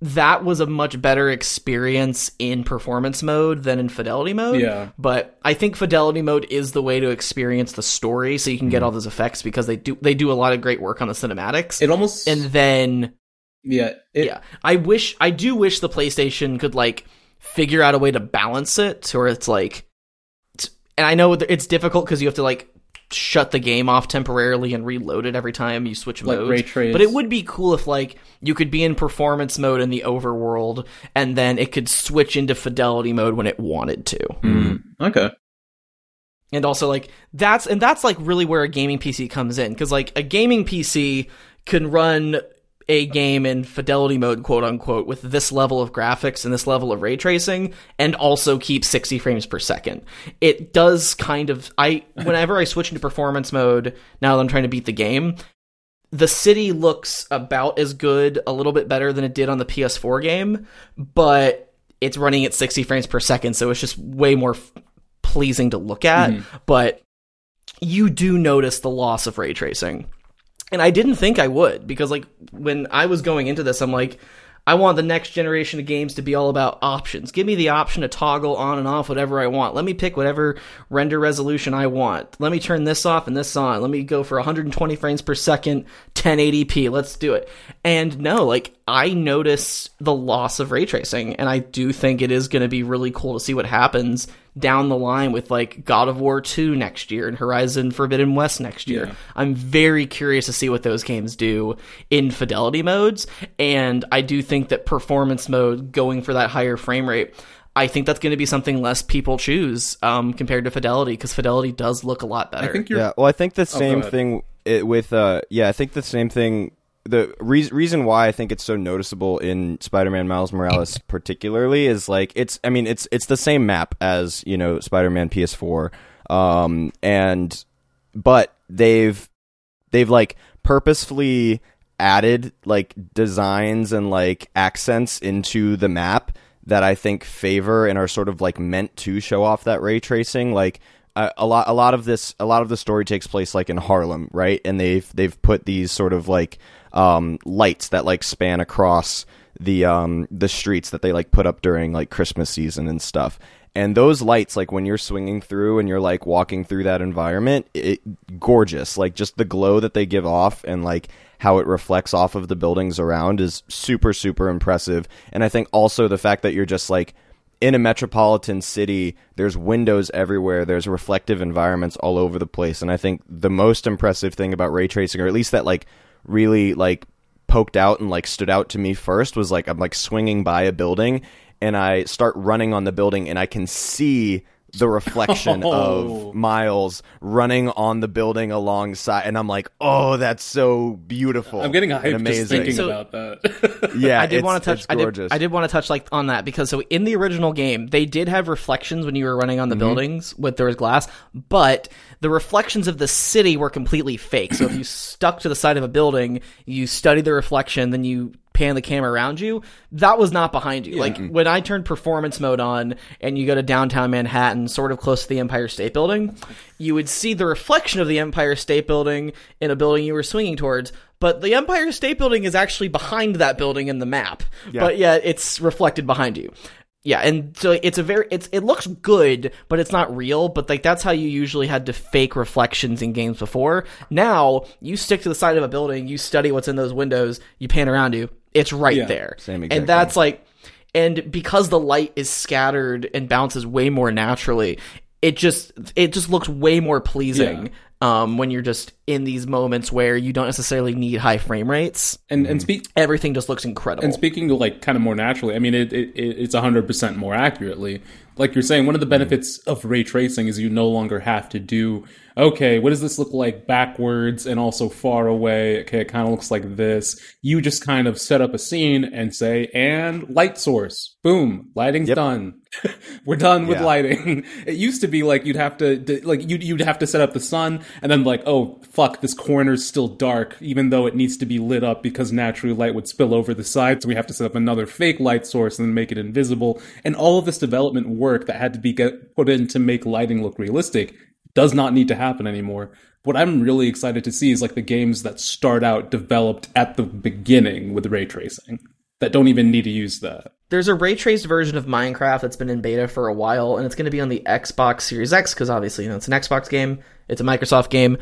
that was a much better experience in performance mode than in fidelity mode. Yeah. But I think fidelity mode is the way to experience the story so you can get mm-hmm. all those effects because they do they do a lot of great work on the cinematics. It almost and then yeah it, yeah, I wish I do wish the PlayStation could like figure out a way to balance it where it's like and I know it's difficult because you have to like shut the game off temporarily and reload it every time you switch Like modes. ray trace. But it would be cool if like you could be in performance mode in the overworld and then it could switch into fidelity mode when it wanted to. Mm, okay. And also like that's and that's like really where a gaming PC comes in cuz like a gaming PC can run a game in fidelity mode quote unquote with this level of graphics and this level of ray tracing and also keep 60 frames per second. It does kind of I whenever I switch into performance mode now that I'm trying to beat the game, the city looks about as good, a little bit better than it did on the PS4 game, but it's running at 60 frames per second, so it's just way more f- pleasing to look at. Mm-hmm. But you do notice the loss of ray tracing. And I didn't think I would because like when I was going into this I'm like I want the next generation of games to be all about options. Give me the option to toggle on and off whatever I want. Let me pick whatever render resolution I want. Let me turn this off and this on. Let me go for 120 frames per second, 1080p. Let's do it. And no, like I notice the loss of ray tracing and I do think it is going to be really cool to see what happens down the line with like God of War 2 next year and Horizon Forbidden West next year. Yeah. I'm very curious to see what those games do in fidelity modes and I do think that performance mode going for that higher frame rate I think that's going to be something less people choose um, compared to fidelity because fidelity does look a lot better. I think you're Yeah, well, I think the go same ahead. thing it, with uh, yeah, I think the same thing. The re- reason why I think it's so noticeable in Spider-Man Miles Morales, particularly, is like it's. I mean, it's it's the same map as you know Spider-Man PS4, um, and but they've they've like purposefully added like designs and like accents into the map that I think favor and are sort of like meant to show off that ray tracing. Like a, a lot, a lot of this, a lot of the story takes place like in Harlem, right? And they've they've put these sort of like um, lights that like span across the um, the streets that they like put up during like Christmas season and stuff. And those lights, like when you're swinging through and you're like walking through that environment, it gorgeous. Like just the glow that they give off and like how it reflects off of the buildings around is super super impressive. And I think also the fact that you're just like in a metropolitan city, there's windows everywhere, there's reflective environments all over the place. And I think the most impressive thing about ray tracing, or at least that like really like poked out and like stood out to me first was like I'm like swinging by a building and I start running on the building and I can see the reflection Oh. of Miles running on the building alongside and I'm like, "Oh, that's so beautiful." I'm getting and hyped just amazing. thinking So- about that. yeah, I did want to touch. I did, gorgeous. I did want to touch like on that because so in the original game they did have reflections when you were running on the mm-hmm. buildings with there was glass, but the reflections of the city were completely fake. So if you stuck to the side of a building, you studied the reflection, then you pan the camera around you, that was not behind you. Like when I turned performance mode on and you go to downtown Manhattan, sort of close to the Empire State Building, you would see the reflection of the Empire State Building in a building you were swinging towards. But the Empire State Building is actually behind that building in the map. But yeah, it's reflected behind you. Yeah, and so it's a very it's it looks good, but it's not real. But like that's how you usually had to fake reflections in games before. Now you stick to the side of a building, you study what's in those windows, you pan around you, it's right Yeah, there. same exact and that's like, and because the light is scattered and bounces way more naturally, it just it just looks way more pleasing. Um, when you're just in these moments where you don't necessarily need high frame rates. And and speak Everything just looks incredible. and speaking of like kind of more naturally, I mean it, it it- it's hundred percent more accurately. Like you're saying, one of the benefits of ray tracing is you no longer have to do okay, what does this look like backwards and also far away? Okay, it kind of looks like this. You just kind of set up a scene and say, and light source. Boom, lighting's Yep. done. We're done with Yeah. lighting. It used to be like you'd have to like you'd you'd have to set up the sun and then like oh fuck this corner's still dark even though it needs to be lit up because naturally light would spill over the side so we have to set up another fake light source and make it invisible and all of this development work that had to be get put in to make lighting look realistic does not need to happen anymore. What I'm really excited to see is like the games that start out developed at the beginning with ray tracing that don't even need to use that. There's a ray traced version of Minecraft that's been in beta for a while, and it's going to be on the Xbox Series X because obviously you know, it's an Xbox game, it's a Microsoft game,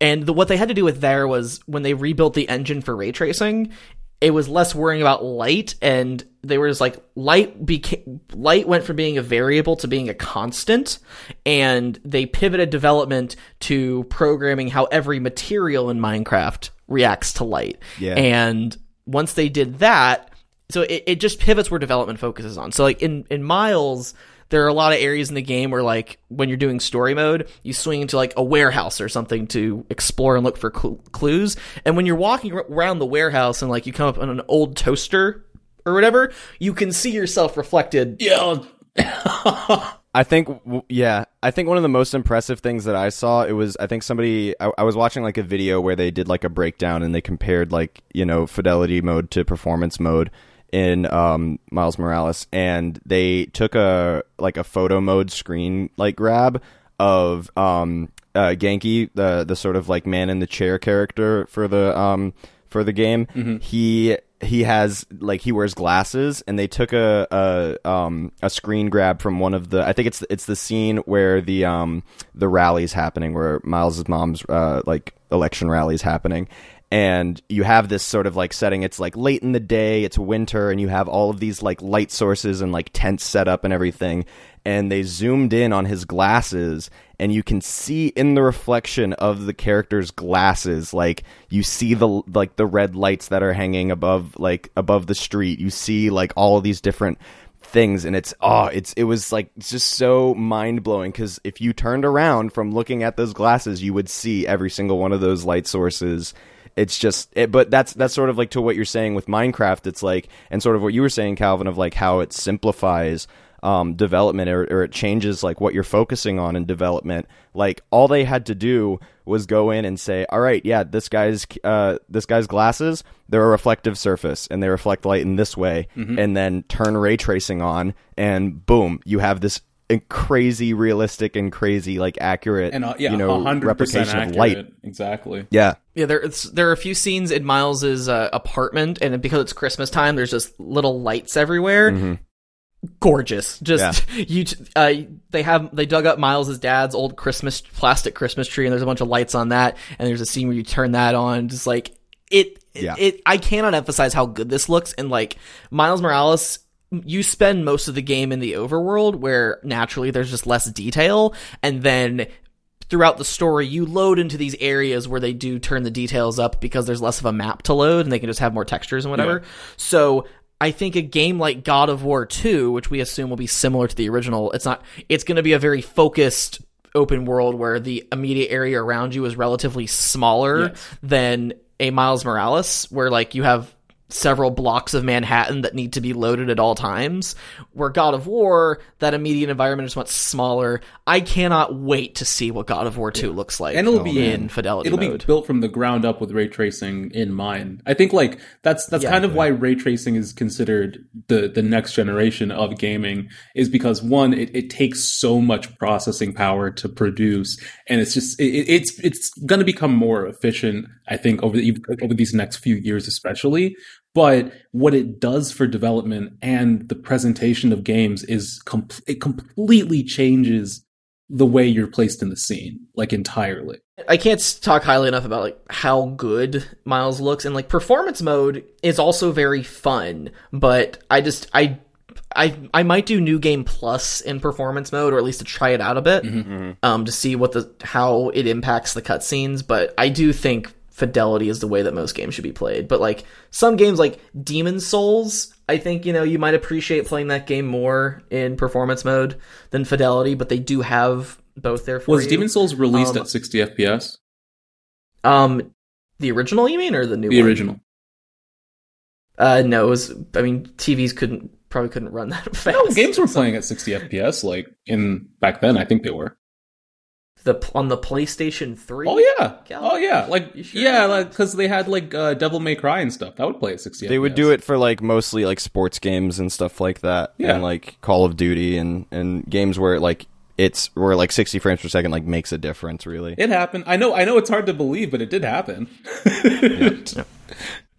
and the, what they had to do with there was when they rebuilt the engine for ray tracing, it was less worrying about light, and they were just like light became light went from being a variable to being a constant, and they pivoted development to programming how every material in Minecraft reacts to light. Yeah. And once they did that, so it, it just pivots where development focuses on. So like in in Miles, there are a lot of areas in the game where like when you're doing story mode, you swing into like a warehouse or something to explore and look for cl- clues. And when you're walking ar- around the warehouse and like you come up on an old toaster or whatever, you can see yourself reflected. Yeah. I think, yeah, I think one of the most impressive things that I saw it was I think somebody I, I was watching like a video where they did like a breakdown and they compared like you know fidelity mode to performance mode in um, Miles Morales and they took a like a photo mode screen like grab of um uh Ganke the the sort of like man in the chair character for the um for the game. He he has like he wears glasses and they took a a um a screen grab from one of the I think it's it's the scene where the um the rally's happening where Miles's mom's uh like election rally's happening and you have this sort of like setting. It's like late in the day it's winter and you have all of these like light sources and like tents set up and everything and they zoomed in on his glasses and you can see in the reflection of the character's glasses like you see the like the red lights that are hanging above like above the street. You see like all these different things and it's oh it's it was like it's just so mind-blowing because if you turned around from looking at those glasses you would see every single one of those light sources it's just it, but that's that's sort of like to what you're saying with minecraft. It's like and sort of what you were saying calvin of like how it simplifies um, development or, or it changes like what you're focusing on in development. Like all they had to do was go in and say all right yeah this guy's uh, this guy's glasses they're a reflective surface and they reflect light in this way and then turn ray tracing on and boom you have this crazy realistic and crazy like accurate and uh, yeah, you know 100% replication accurate. of light Exactly. yeah Yeah, there it's, there are a few scenes in Miles's uh, apartment, and because it's Christmas time, there's just little lights everywhere. Gorgeous, just you. Uh, they have they dug up Miles's dad's old Christmas plastic Christmas tree, and there's a bunch of lights on that. And there's a scene where you turn that on, just like it. Yeah. It. I cannot emphasize how good this looks, and like Miles Morales. You spend most of the game in the overworld where naturally there's just less detail, and then throughout the story, you load into these areas where they do turn the details up because there's less of a map to load and they can just have more textures and whatever. So I think a game like God of War 2, which we assume will be similar to the original, it's not, it's going to be a very focused open world where the immediate area around you is relatively smaller Yes. than a Miles Morales, where like you have several blocks of Manhattan that need to be loaded at all times. Where God of War, that immediate environment is much smaller. I cannot wait to see what God of War 2 looks like and it'll oh, be in fidelity It'll mode. be built from the ground up with ray tracing in mind. I think like that's that's kind of why ray tracing is considered the the next generation of gaming is because one it, it takes so much processing power to produce and it's just it, it's it's going to become more efficient I think over the, over these next few years especially but what it does for development and the presentation of games is com- it completely changes the way you're placed in the scene like entirely I can't talk highly enough about like how good Miles looks and like performance mode is also very fun, but I just I I I might do new game plus in performance mode, or at least to try it out a bit, Mm-hmm. um, to see what the how it impacts the cutscenes. But I do think fidelity is the way that most games should be played. But like some games, like Demon Souls, I think you know you might appreciate playing that game more in performance mode than fidelity. But they do have both there for Was you. Demon Souls released Um, at 60 FPS? um the original you mean or the new The one? original. Uh, no, it was. I mean, TVs couldn't probably couldn't run that fast. No, games were playing at 60 FPS like in back then. I think they were. The on the PlayStation Three. Oh yeah, Cal? oh yeah, like sure yeah, about like because they had like uh, Devil May Cry and stuff. That would play at 60. They would do it for like mostly like sports games and stuff like that, Yeah. and like Call of Duty and and games where like it's where like 60 frames per second like makes a difference really. It happened. I know. I know it's hard to believe, but it did happen.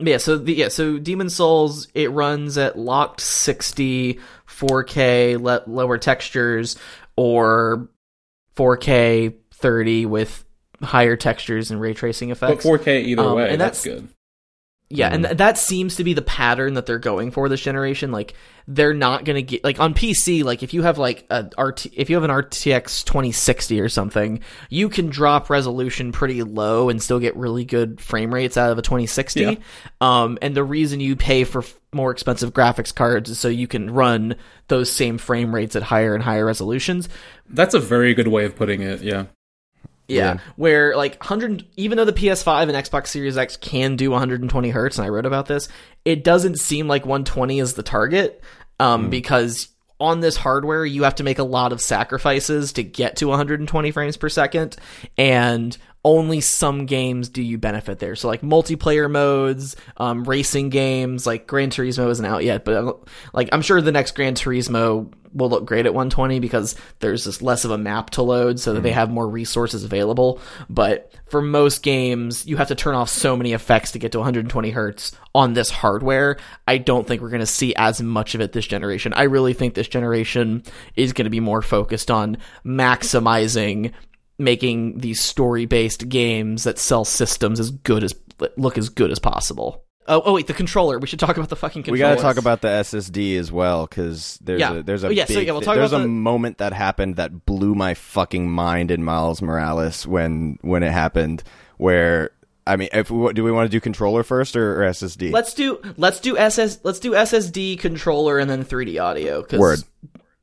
Yeah, so the yeah, so Demon Souls it runs at locked 60 4K le- lower textures or 4K 30 with higher textures and ray tracing effects. but effects. 4K either Um, way. and that's, that's- good. Yeah, and th- that seems to be the pattern that they're going for this generation. Like they're not going to get like on PC. Like if you have like a RT, if you have an RTX 2060 or something, you can drop resolution pretty low and still get really good frame rates out of a 2060. Yeah. Um, and the reason you pay for f- more expensive graphics cards is so you can run those same frame rates at higher and higher resolutions. That's a very good way of putting it. Yeah. Yeah, Yeah. where like 100, even though the PS5 and Xbox Series X can do 120 hertz, and I wrote about this, it doesn't seem like 120 is the target, um, because on this hardware you have to make a lot of sacrifices to get to 120 frames per second, and only some games do you benefit there. So like multiplayer modes, um, racing games, like Gran Turismo isn't out yet, but like I'm sure the next Gran Turismo will look great at 120 because there's just less of a map to load so that they have more resources available. But for most games, you have to turn off so many effects to get to 120 hertz on this hardware. I don't think we're going to see as much of it this generation. I really think this generation is going to be more focused on maximizing making these story-based games that sell systems as good as look as good as possible. Oh, oh wait, the controller. We should talk about the fucking controller. We got to talk about the SSD as well because there's Yeah. a there's a Oh, yeah, so, yeah, we'll there's a the- moment that happened that blew my fucking mind in Miles Morales when when it happened where I mean if we, do we want to do controller first or, or SSD? Let's do let's do SS let's do SSD controller and then 3D audio. 'cause- Word.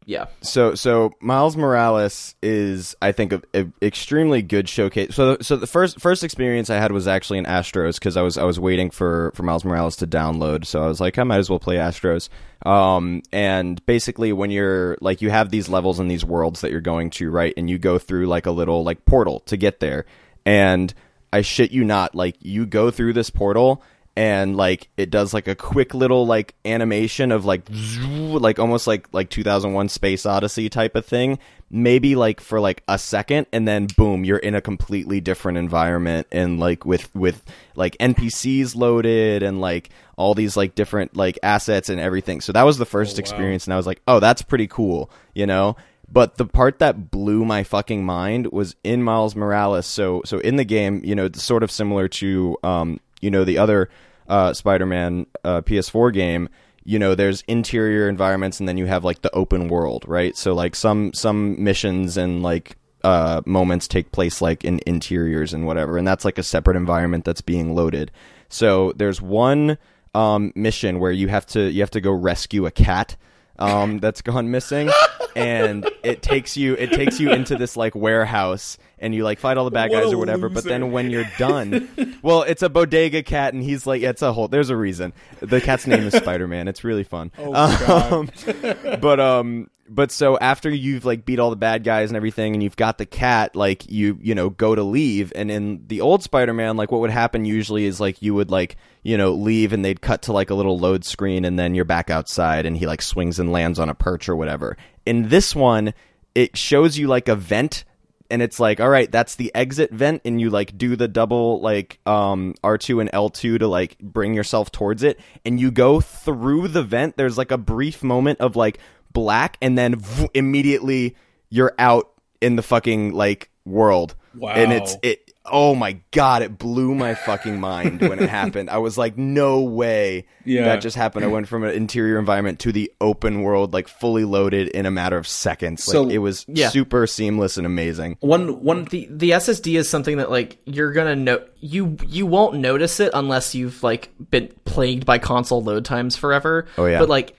Yeah. So so Miles Morales is I think a, a extremely good showcase. So so the first first experience I had was actually in Astros because I was I was waiting for for Miles Morales to download. So I was like I might as well play Astros. Um and basically when you're like you have these levels and these worlds that you're going to right and you go through like a little like portal to get there and I shit you not like you go through this portal and like it does like a quick little like animation of like zzz, like almost like like 2001 space odyssey type of thing maybe like for like a second and then boom you're in a completely different environment and like with with like npcs loaded and like all these like different like assets and everything. So that was the first experience and i was like oh that's pretty cool you know? But the part that blew my fucking mind was in Miles Morales. So so in the game, you know, it's sort of similar to um, you know, the other uh, Spider-Man uh, PS4 game. You know, there's interior environments, and then you have like the open world, right? So like some some missions and like uh, moments take place like in interiors and whatever, and that's like a separate environment that's being loaded. So there's one um, mission where you have to you have to go rescue a cat um, that's gone missing, and it takes you it takes you into this like warehouse, and you like fight all the bad guys or whatever. But then when you're done, well, it's a bodega cat, and he's like it's a whole. There's a reason. The cat's name is Spider Man. It's really fun. Oh, God. Um, but um but so after you've like beat all the bad guys and everything and you've got the cat like you you know go to leave and in the old spider-man like what would happen usually is like you would like you know leave and they'd cut to like a little load screen and then you're back outside and he like swings and lands on a perch or whatever in this one it shows you like a vent and it's like all right that's the exit vent and you like do the double like um r2 and l2 to like bring yourself towards it and you go through the vent there's like a brief moment of like black and then v- immediately you're out in the fucking like world Wow. and it's it oh my god, it blew my fucking mind when it happened. I was like, no way Yeah. that just happened. I went from an interior environment to the open world, like fully loaded in a matter of seconds. Like So- it was Yeah. super seamless and amazing. One one the the SSD is something that like you're gonna know you you won't notice it unless you've like been plagued by console load times forever. Oh, yeah. But like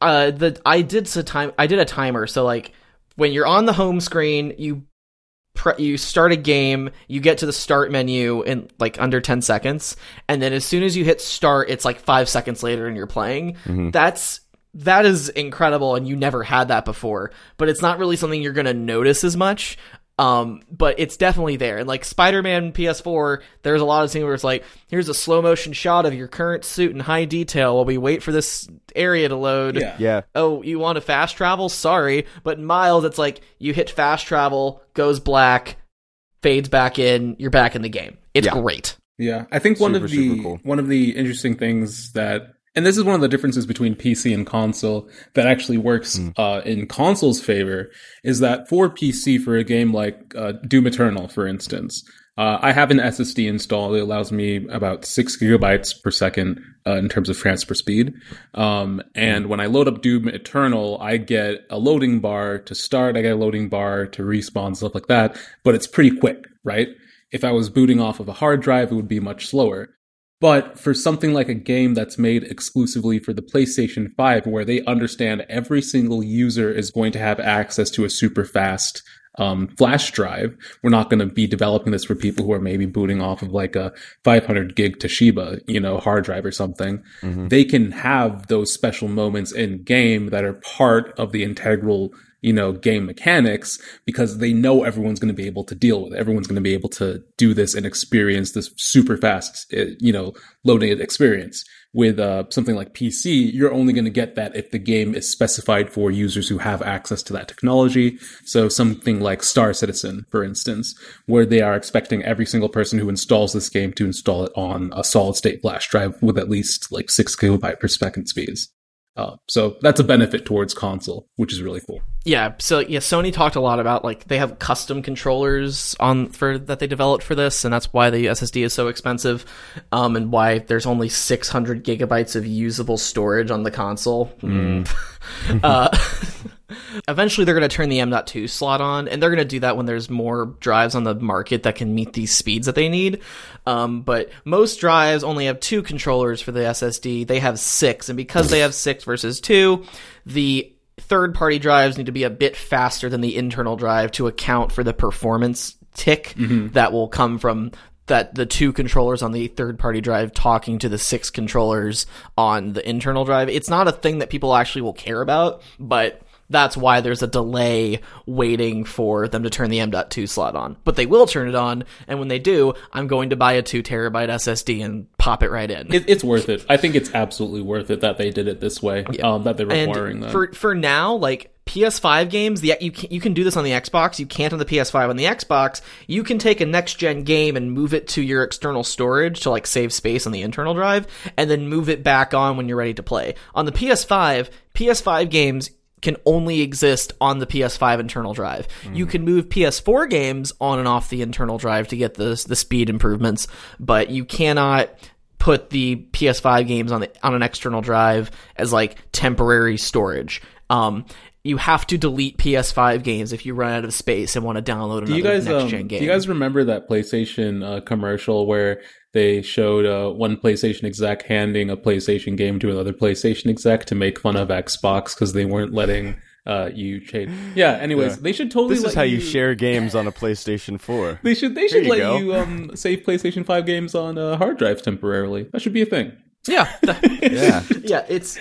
uh the I did a time I did a timer so like when you're on the home screen you pre- you start a game you get to the start menu in like under 10 seconds and then as soon as you hit start it's like 5 seconds later and you're playing. Mm-hmm. That's that is incredible and you never had that before. But it's not really something you're going to notice as much um but it's definitely there and like spider-man ps4 there's a lot of things where it's like here's a slow motion shot of your current suit in high detail while we wait for this area to load yeah. Yeah. oh you want to fast travel sorry but in miles it's like you hit fast travel goes black fades back in you're back in the game it's Yeah. great Yeah, I think one Super, of the cool. one of the interesting things that, and this is one of the differences between PC and console that actually works Hmm. uh, in console's favor, is that for PC, for a game like uh, Doom Eternal, for instance, uh, I have an SSD installed. It allows me about six gigabytes per second uh, in terms of transfer speed. Um, and when I load up Doom Eternal, I get a loading bar to start. I get a loading bar to respawn, stuff like that. But it's pretty quick, right? If I was booting off of a hard drive, it would be much slower. But for something like a game that's made exclusively for the PlayStation 5, where they understand every single user is going to have access to a super fast um, flash drive, we're not going to be developing this for people who are maybe booting off of like a 500 gig Toshiba, you know, hard drive or something. They can have those special moments in game that are part of the integral you know, game mechanics because they know everyone's going to be able to deal with it. Everyone's going to be able to do this and experience this super fast, uh, you know, loading experience. With uh, something like PC, you're only going to get that if the game is specified for users who have access to that technology. So something like Star Citizen, for instance, where they are expecting every single person who installs this game to install it on a solid state flash drive with at least like six kilobyte per second speeds. Uh, so that's a benefit towards console, which is really cool. Yeah, so yeah, Sony talked a lot about like they have custom controllers on for that they developed for this, and that's why the SSD is so expensive, um, and why there's only 600 gigabytes of usable storage on the console. uh, eventually, they're going to turn the M.2 slot on, and they're going to do that when there's more drives on the market that can meet these speeds that they need. Um, but most drives only have two controllers for the SSD. They have six, and because they have six versus two, the third party drives need to be a bit faster than the internal drive to account for the performance tick that will come from that the two controllers on the third party drive talking to the six controllers on the internal drive. It's not a thing that people actually will care about, but that's why there's a delay waiting for them to turn the M.2 slot on. But they will turn it on, and when they do, I'm going to buy a 2 terabyte SSD and pop it right in. It, it's worth it. I think it's absolutely worth it that they did it this way. Um, that they're requiring that. for for now, like PS5 games, the you can, you can do this on the Xbox. You can't on the PS5. On the Xbox, you can take a next gen game and move it to your external storage to like save space on the internal drive, and then move it back on when you're ready to play. On the PS5, PS5 games can only exist on the PS5 internal drive. You can move PS4 games on and off the internal drive to get the the speed improvements, but you cannot put the PS5 games on the on an external drive as like temporary storage. Um, you have to delete PS5 games if you run out of space and want to download another do you guys next um, gen do you guys remember that PlayStation uh, commercial where they showed uh, one PlayStation exec handing a PlayStation game to another PlayStation exec to make fun of Xbox because they weren't letting uh, you change? Yeah. Anyways, Yeah. they should totally. This let is how you share games on a PlayStation 4. They should. They should you let go. you um, save PlayStation Five games on uh, hard drives temporarily. That should be a thing. yeah, Yeah. yeah, it's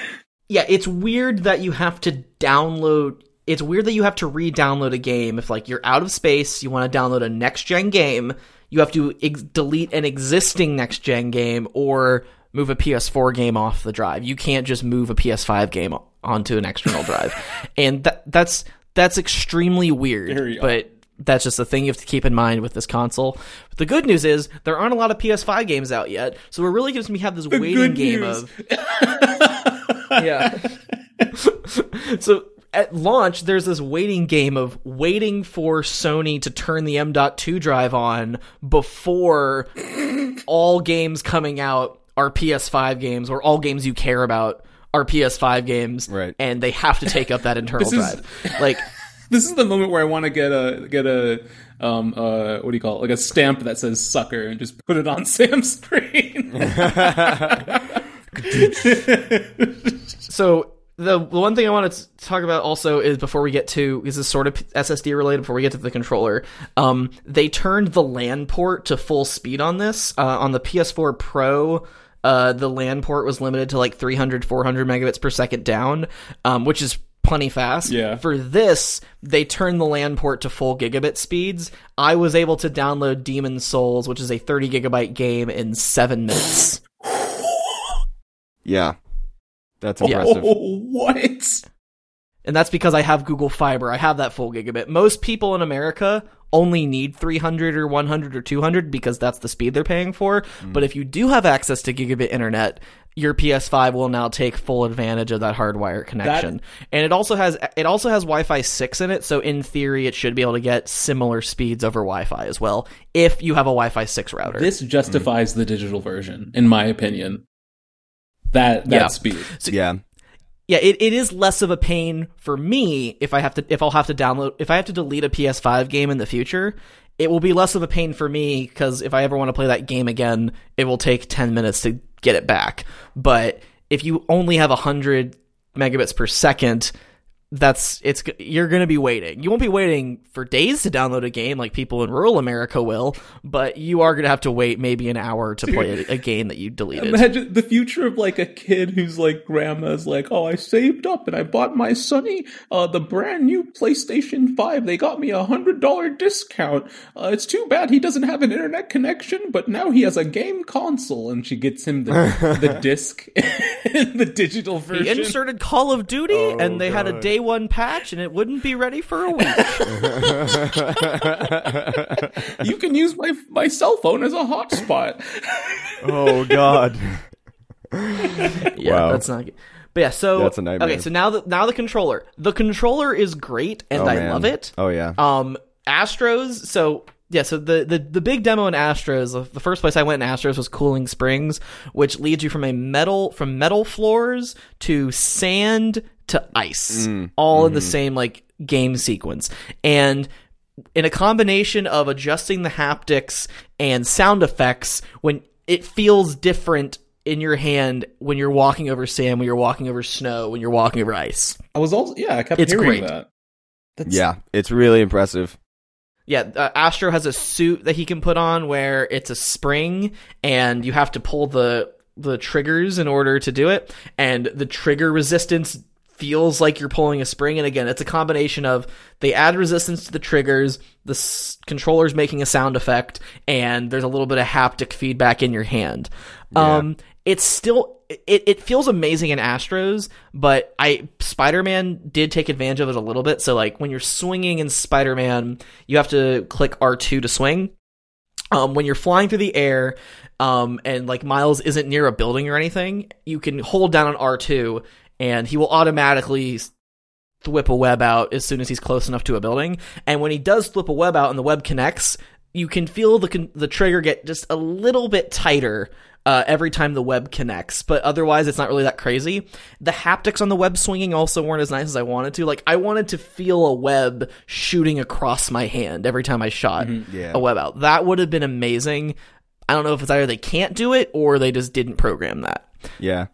yeah, it's weird that you have to download. It's weird that you have to re-download a game if like you're out of space, you want to download a next gen game, you have to ex- delete an existing next gen game or move a PS4 game off the drive. You can't just move a PS5 game onto an external drive, and that that's that's extremely weird. But that's just a thing you have to keep in mind with this console. But the good news is there aren't a lot of PS5 games out yet, so we're really going to have this waiting game news. of yeah. so at launch, there's this waiting game of waiting for Sony to turn the M.2 drive on before all games coming out are PS5 games or all games you care about are PS5 games, Right. And they have to take up that internal This is- drive. Like, This is the moment where I want to get a get a um uh what do you call it like a stamp that says sucker and just put it on Sam's screen. so the, the one thing I wanted to talk about also is before we get to this is sort of SSD related before we get to the controller. Um, they turned the LAN port to full speed on this uh, on the PS4 Pro. Uh, the LAN port was limited to like 300, 400 megabits per second down, um, which is plenty fast. Yeah. For this, they turned the LAN port to full gigabit speeds. I was able to download Demon Souls, which is a 30 gigabyte game, in seven minutes. Yeah, that's oh, impressive. oh, what? and that's because I have Google Fiber. I have that full gigabit. Most people in America only need 300 or 100 or 200 because that's the speed they're paying for. Mm. But if you do have access to gigabit internet, your PS5 will now take full advantage of that hardwire connection. and it also has it also has Wi-Fi 6 in it, so in theory it should be able to get similar speeds over Wi-Fi as well if you have a Wi-Fi 6 router. This justifies the digital version, in my opinion. That that Yeah. speed. Yeah, yeah, it, it is less of a pain for me if I have to if I'll have to download if I have to delete a PS5 game in the future. It will be less of a pain for me because if I ever want to play that game again, it will take ten minutes to get it back. But if you only have hundred megabits per second, that's it's you're going to be waiting. You won't be waiting for days to download a game like people in rural America will, but you are going to have to wait maybe an hour to play a, a game that you deleted. Imagine the future of like a kid who's like grandma's like, oh, I saved up and I bought my sonny uh, the brand new PlayStation Five. They got me a hundred dollar discount. Uh, it's too bad he doesn't have an internet connection, but now he has a game console. And she gets him the the disc, the digital version. He inserted Call of Duty, Oh, and they had a God. Day one patch, and it wouldn't be ready for a week. you can use my my cell phone as a hotspot. oh god. yeah, Wow. that's not good. But yeah, so That's a nightmare. Okay, so now the now the controller. The controller is great, and Oh, I man. love it. Oh yeah. Um, Astros. So yeah, so the the the big demo in Astros. the- The first place I went in Astros was Cooling Springs, which leads you from a metal from metal floors to sand to ice, Mm. all Mm-hmm. in the same like game sequence, and in a combination of adjusting the haptics and sound effects when it feels different in your hand when you're walking over sand, when you're walking over snow, when you're walking over ice. I was also yeah, I kept It's hearing great. that. That's, yeah, it's really impressive. Yeah, uh, Astro has a suit that he can put on where it's a spring and you have to pull the the triggers in order to do it and the trigger resistance feels like you're pulling a spring. And again it's a combination of they add resistance to the triggers the s- controller's making a sound effect and there's a little bit of haptic feedback in your hand. Um it's still it, it feels amazing in astros but i spider-man did take advantage of it a little bit. So like when you're swinging in spider-man you have to click r2 to swing. Um, when you're flying through the air um, and like miles isn't near a building or anything you can hold down on r2 and he will automatically whip a web out as soon as he's close enough to a building and when he does thwip a web out and the web connects you can feel the the trigger get just a little bit tighter uh, every time the web connects, but otherwise it's not really that crazy. The haptics on the web swinging also weren't as nice as I wanted to. Like I wanted to feel a web shooting across my hand every time I shot Yeah. a web out. That would have been amazing. I don't know if it's either they can't do it or they just didn't program that. Yeah.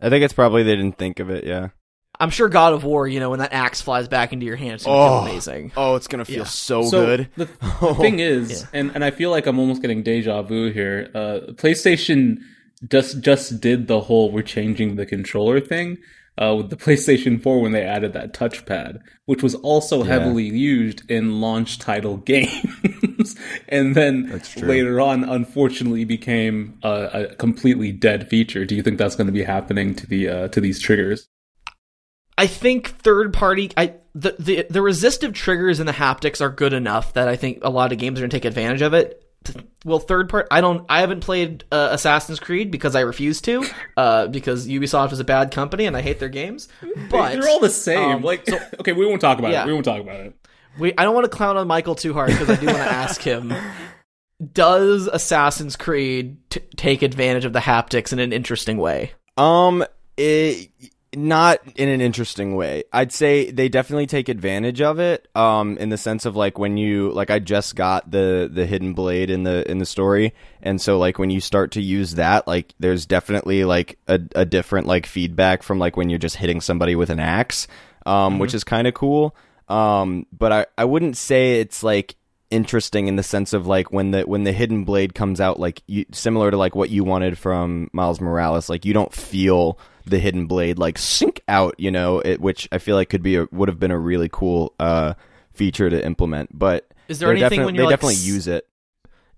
I think it's probably they didn't think of it, yeah. I'm sure God of War, you know, when that axe flies back into your hand, it's gonna Oh. feel amazing. Oh, it's gonna feel Yeah. so, so good. The, the thing is, and, and I feel like I'm almost getting deja vu here. Uh, PlayStation just just did the whole we're changing the controller thing uh, with the PlayStation 4 when they added that touchpad, which was also heavily used in launch title games, and then later on, unfortunately, became a, a completely dead feature. Do you think that's going to be happening to the uh, to these triggers? I think third party I the, the the resistive triggers and the haptics are good enough that I think a lot of games are gonna take advantage of it. well, third part. I don't. I haven't played uh, Assassin's Creed because I refuse to. Uh, because Ubisoft is a bad company and I hate their games. But They're all the same. um, like, okay, we won't talk about Yeah. it. We won't talk about it. We, I don't want to clown on Michael too hard because I do want to ask him: Does Assassin's Creed t- take advantage of the haptics in an interesting way? Um, it, not in an interesting way. I'd say they definitely take advantage of it. Um, in the sense of like when you like, I just got the the hidden blade in the in the story, and so like when you start to use that, like there's definitely like a a different like feedback from like when you're just hitting somebody with an axe, um, which is kind of cool. Um, but I I wouldn't say it's like interesting in the sense of like when the when the hidden blade comes out like you, similar to like what you wanted from Miles Morales like you don't feel the hidden blade like sink out you know it, which I feel like could be a, would have been a really cool uh feature to implement but Is there anything when you're they like definitely use it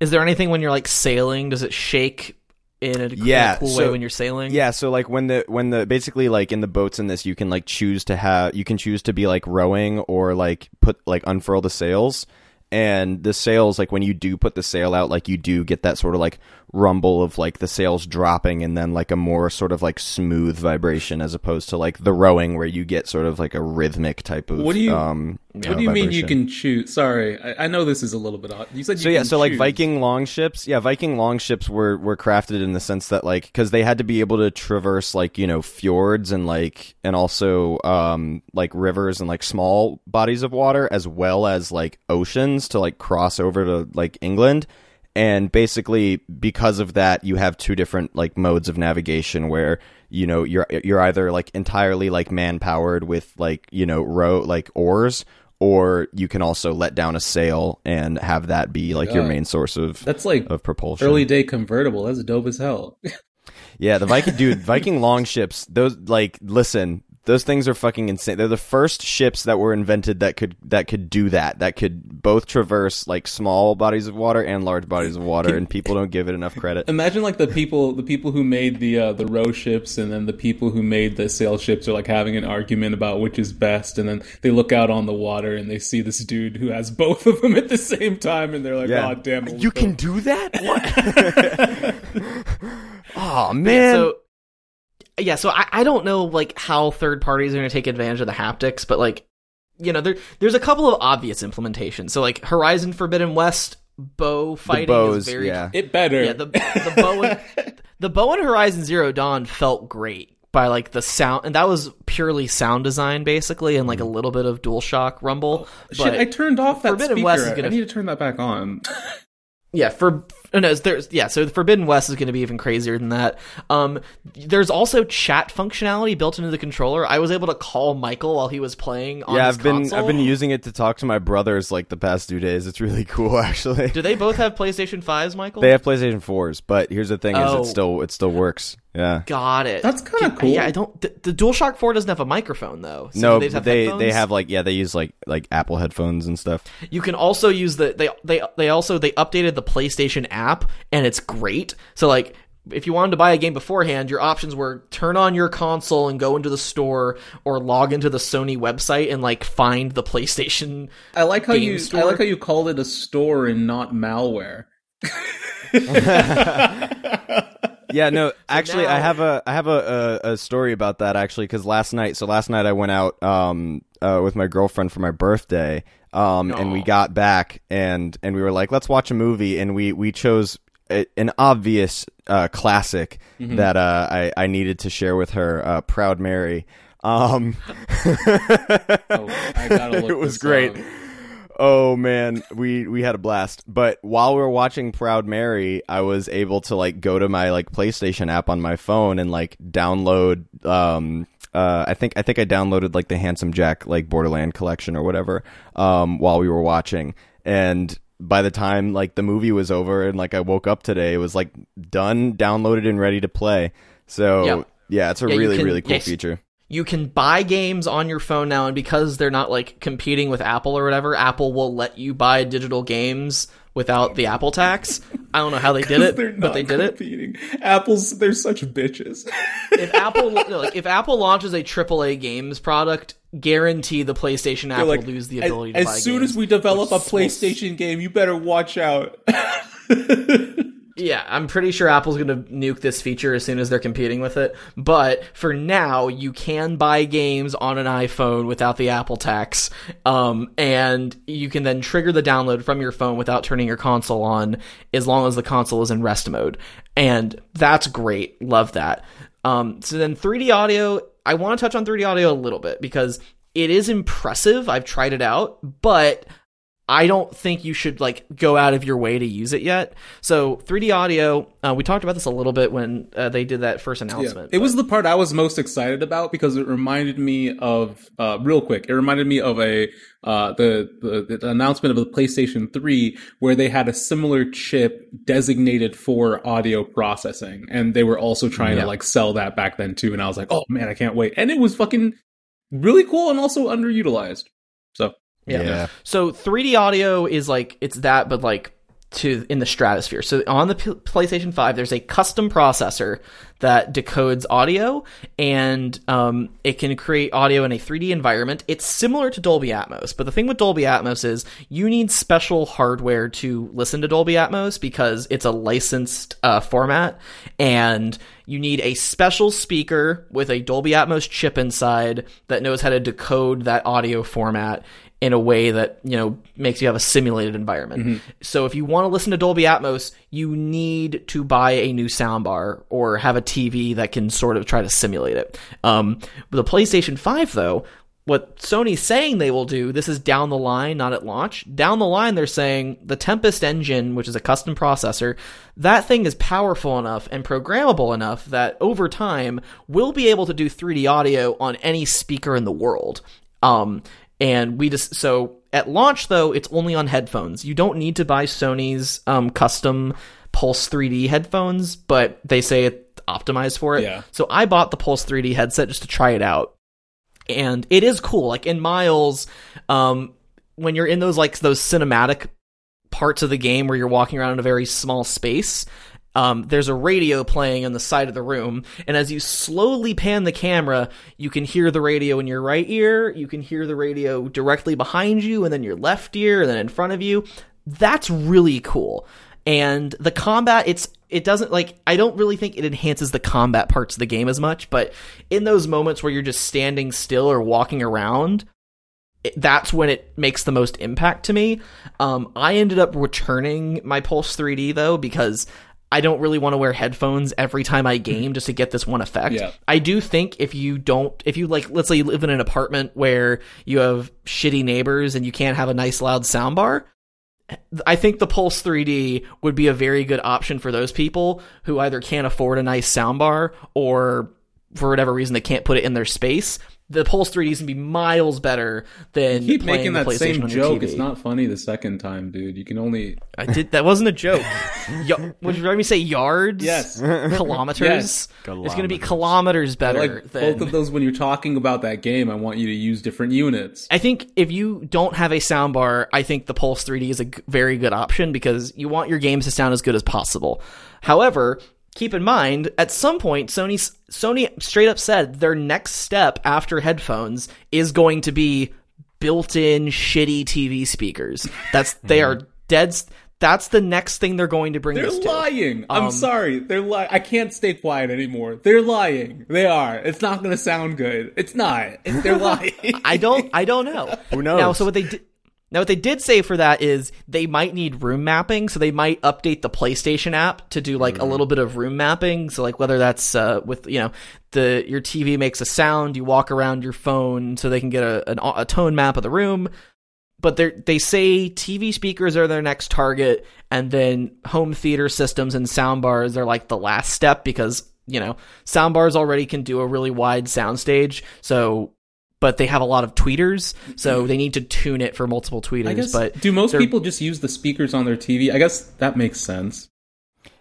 Is there anything when you're like sailing? Does it shake in a, Yeah, cool so- way when you're sailing? Yeah, so like when the when the basically like in the boats in this you can like choose to have you can choose to be like rowing or like put like unfurl the sails and the sails like when you do put the sail out like you do get that sort of like rumble of like the sails dropping and then like a more sort of like smooth vibration as opposed to like the rowing where you get sort of like a rhythmic type of What do you- um What do you mean you can choose? Sorry, I, I know this is a little bit odd. You said you So yeah, so like. Viking longships, yeah, Viking longships were were crafted in the sense that like because they had to be able to traverse like you know fjords and like and also um like rivers and like small bodies of water as well as like oceans to like cross over to like England. And basically, because of that, you have two different like modes of navigation where you know you're you're either like entirely like man powered with like you know row like oars, or you can also let down a sail and have that be like your main source of That's like of propulsion. early day convertible. That's dope as hell. yeah, the Viking dude, Viking longships. Those like listen, those things are fucking insane. They're the first ships that were invented that could that could do that. That could both traverse like small bodies of water and large bodies of water, and people don't give it enough credit. Imagine like the people, the people who made the uh, the row ships, and then the people who made the sail ships are like having an argument about which is best, and then they look out on the water and they see this dude who has both of them at the same time, and they're like, Yeah. "God damn You can do that? What? oh man. So yeah, so I, I don't know like how third parties are going to take advantage of the haptics, but like you know there there's a couple of obvious implementations. So like Horizon Forbidden West bow fighting bows, is very yeah. It better. yeah the the bow in, the bow in Horizon Zero Dawn felt great by like the sound and that was purely sound design basically and like a mm. little bit of DualShock rumble. Shit, but I turned off that Forbidden speaker. West is gonna- I need to turn that back on. Yeah, for oh, no, there's yeah. So the Forbidden West is going to be even crazier than that. Um, there's also chat functionality built into the controller. I was able to call Michael while he was playing. On yeah, I've been console. I've been using it to talk to my brothers like the past two days. It's really cool, actually. Do they both have PlayStation fives, Michael? They have PlayStation fours, but here's the thing: is Oh. it still it still works. Yeah. Got it. That's kinda cool. Yeah, I don't. The, the DualShock Four doesn't have a microphone though. So no, do but have they headphones? they have like yeah they use like like Apple headphones and stuff. You can also use the they they they also they updated the PlayStation app and it's great. So like if you wanted to buy a game beforehand, your options were turn on your console and go into the store or log into the Sony website and like find the PlayStation. I like how Game you. I like how you called it a store and not malware. Yeah, no, actually, now- I have a I have a a, a story about that actually because last night, so last night I went out um uh, with my girlfriend for my birthday, um, and we got back and and we were like, let's watch a movie, and we we chose a, an obvious uh, classic Mm-hmm. that uh, I I needed to share with her, uh, Proud Mary. Um, Oh, I gotta look it was great. Oh man, we we had a blast. But while we were watching Proud Mary, I was able to like go to my like PlayStation app on my phone and like download um uh I think I think I downloaded like the Handsome Jack like Borderland collection or whatever um while we were watching and by the time like the movie was over and like I woke up today it was like done downloaded and ready to play. So Yep. yeah, it's a Yeah, really can- really cool yes. feature. You can buy games on your phone now, and because they're not like competing with Apple or whatever, Apple will let you buy digital games without the Apple tax. I don't know how they did it, but they did it. Apple's they're such bitches. if Apple no, like if Apple launches a AAA games product, guarantee the PlayStation app like, will lose the as, ability to as soon games, as we develop a PlayStation game, you better watch out. Yeah, I'm pretty sure Apple's going to nuke this feature as soon as they're competing with it. But for now, you can buy games on an iPhone without the Apple tax, um, and you can then trigger the download from your phone without turning your console on, as long as the console is in rest mode. And that's great. Love that. Um, so then 3D audio, I want to touch on 3D audio a little bit because it is impressive. I've tried it out, but I don't think you should like go out of your way to use it yet. So 3D audio, uh, we talked about this a little bit when uh, they did that first announcement. It was the part I was most excited about because it reminded me of uh, real quick. It reminded me of a uh, the, the the announcement of the PlayStation 3 where they had a similar chip designated for audio processing, and they were also trying Yeah. to like sell that back then too. And I was like, oh man, I can't wait. And it was fucking really cool and also underutilized. Yeah. Yeah. So 3D audio is like it's that, but like to in the stratosphere. So on the P- PlayStation 5, there's a custom processor that decodes audio, and um, it can create audio in a 3D environment. It's similar to Dolby Atmos, but the thing with Dolby Atmos is you need special hardware to listen to Dolby Atmos because it's a licensed uh, format, and you need a special speaker with a Dolby Atmos chip inside that knows how to decode that audio format in a way that you know makes you have a simulated environment. So if you want to listen to Dolby Atmos, you need to buy a new soundbar or have a TV that can sort of try to simulate it. Um, with the PlayStation Five, though, what Sony's saying they will do, this is down the line, not at launch. Down the line, they're saying the Tempest engine, which is a custom processor, that thing is powerful enough and programmable enough that over time we'll be able to do 3D audio on any speaker in the world. Um, and we just so at launch though, it's only on headphones. You don't need to buy Sony's um, custom Pulse 3D headphones, but they say it optimized for it. Yeah. So I bought the Pulse 3D headset just to try it out and it is cool. Like in Miles, um, when you're in those like those cinematic parts of the game where you're walking around in a very small space, um, there's a radio playing on the side of the room, and as you slowly pan the camera, you can hear the radio in your right ear, you can hear the radio directly behind you, and then your left ear, and then in front of you. That's really cool. And the combat, it's it doesn't like I don't really think it enhances the combat parts of the game as much, but in those moments where you're just standing still or walking around, that's when it makes the most impact to me. Um, I ended up returning my Pulse 3D though because I don't really want to wear headphones every time I game just to get this one effect. Yeah. I do think if you don't, if you like, let's say you live in an apartment where you have shitty neighbors and you can't have a nice loud soundbar, I think the Pulse 3D would be a very good option for those people who either can't afford a nice soundbar or for whatever reason they can't put it in their space. The Pulse 3D is gonna be miles better than keep playing making the that PlayStation same joke. TV. It's not funny the second time, dude. You can only I did. That wasn't a joke. y- would you let me say yards? Yes. Kilometers. Yes. It's going to be Kilometers. kilometers better. like than, both of those when you're talking about that game. I want you to use different units. I think if you don't have a soundbar, I think the Pulse 3D is a g- very good option because you want your games to sound as good as possible. However, keep in mind, at some point, Sony Sony straight up said their next step after headphones is going to be built-in shitty TV speakers. That's they are dead. s- That's the next thing they're going to bring They're this to. lying. I'm Um, sorry. They're lying. I can't stay quiet anymore. They're lying. They are. It's not going to sound good. It's not. It's, they're lying. I don't. I don't know. Who knows? Now, so what they did. Now, what they did say for that is they might need room mapping, so they might update the PlayStation app to do like a little bit of room mapping. So, like whether that's uh, with you know the your TV makes a sound, you walk around your phone, so they can get a an, a tone map of the room. But they they say TV speakers are their next target, and then home theater systems and soundbars are like the last step because you know soundbars already can do a really wide soundstage. So but they have a lot of tweeters, so they need to tune it for multiple tweeters. I guess. but do most people just use the speakers on their TV? I guess that makes sense.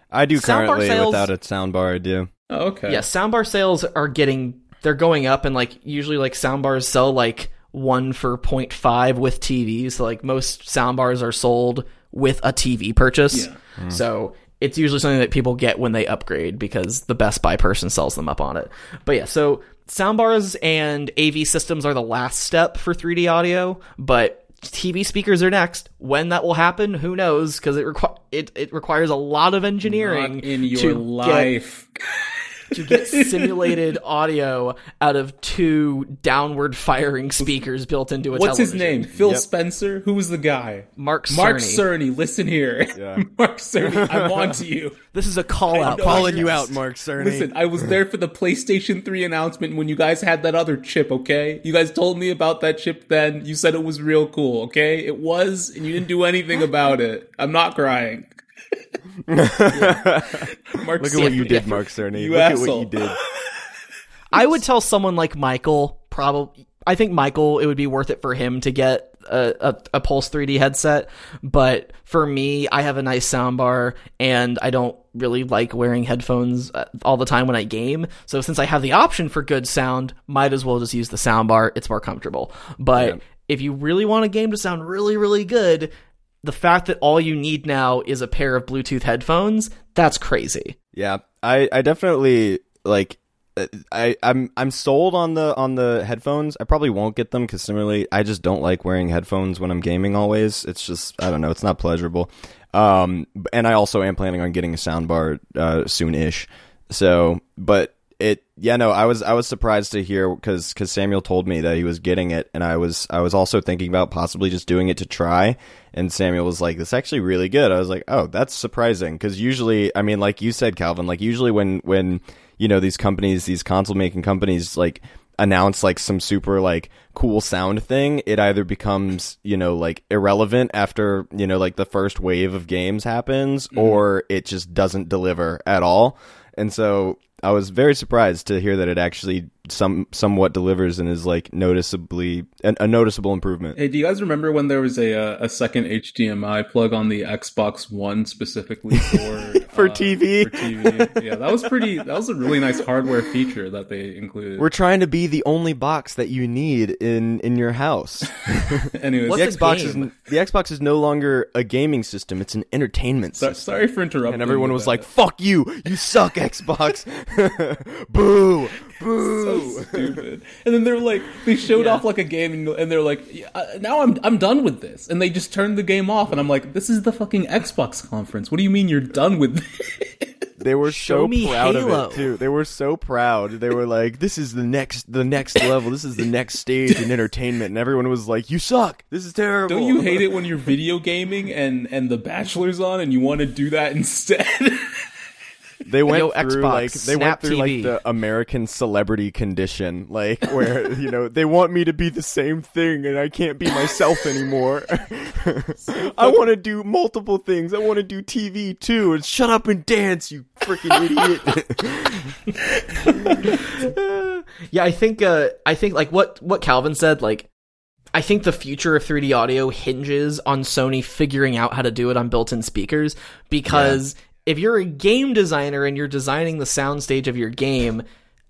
I do Soundbar currently sales- without a soundbar. I do. Oh, okay. yeah, soundbar sales are getting they're going up, and like usually like soundbars sell like one for 0.5 with TVs. So like most soundbars are sold with a TV purchase. Yeah. Hmm. So it's usually something that people get when they upgrade because the Best Buy person sells them up on it. But yeah, so soundbars and AV systems are the last step for 3D audio, but TV speakers are next. When that will happen, who knows? Because it requires it it requires a lot of engineering Not in your life. Get, to get simulated audio out of two downward firing speakers built into a What's his name? Phil Yep. Spencer? Who was the guy? Mark Cerny. Mark Cerny, listen here. Yeah. Mark Cerny, I'm on to you. This is a call out. know Calling you out, Mark Cerny. Listen, I was there for the PlayStation 3 announcement when you guys had that other chip, okay? You guys told me about that chip then. You said it was real cool, okay? It was, and you didn't do anything about it. I'm not crying. Mark Look at what you did, Mark Cerny. You Look at what you did. I would tell someone like Michael, probably. I think Michael, it would be worth it for him to get a, a, a Pulse 3D headset. But for me, I have a nice soundbar and I don't really like wearing headphones uh, all the time when I game. So since I have the option for good sound, might as well just use the soundbar. It's more comfortable. But Yeah. if you really want a game to sound really, really good, the fact that all you need now is a pair of Bluetooth headphones, that's crazy. Yeah, I, I definitely like. uh, I I'm I'm sold on the on the headphones. I probably won't get them because similarly, I just don't like wearing headphones when I'm gaming. Always, it's just I don't know. It's not pleasurable. Um, and I also am planning on getting a soundbar uh, soon-ish. So, but it yeah no I was I was surprised to hear because because Samuel told me that he was getting it and I was I was also thinking about possibly just doing it to try and Samuel was like this actually really good. I was like oh that's surprising. Because usually I mean like you said Calvin like usually when when you know these companies these console making companies like announce like some super like cool sound thing it either becomes you know like irrelevant after you know like the first wave of games happens mm-hmm. or it just doesn't deliver at all. And so I was very surprised to hear that it actually some somewhat delivers and is like noticeably a, a noticeable improvement. Hey, do you guys remember when there was a uh, a second HDMI plug on the Xbox One specifically for For uh, TV? For TV, yeah, that was pretty. That was a really nice hardware feature that they included. We're trying to be the only box that you need in in your house. Anyways, What's the Xbox game? is the Xbox is no longer a gaming system; it's an entertainment so- system. sorry for interrupting. And everyone was with like, that. "Fuck you! You suck, Xbox! Boo! Boo!" so stupid. And then they're like, they showed Yeah. off like a game, and, and they're like, yeah, uh, now I'm I'm done with this, and they just turned the game off, and I'm like, this is the fucking Xbox conference. What do you mean you're done with this? They were Show so me proud Halo. of it too. They were so proud. They were like, "This is the next, the next level. This is the next stage in entertainment." And everyone was like, "You suck. This is terrible." Don't you hate it when you're video gaming and and The Bachelor's on, and you want to do that instead? They went Yo, through Xbox, like they went through like the American celebrity condition, like where you know they want me to be the same thing and I can't be myself anymore. I want to do multiple things. I want to do TV too. And shut up and dance, you freaking idiot. Yeah, I think uh I think like what what Calvin said like I think the future of 3D audio hinges on Sony figuring out how to do it on built-in speakers because if you're a game designer and you're designing the soundstage of your game,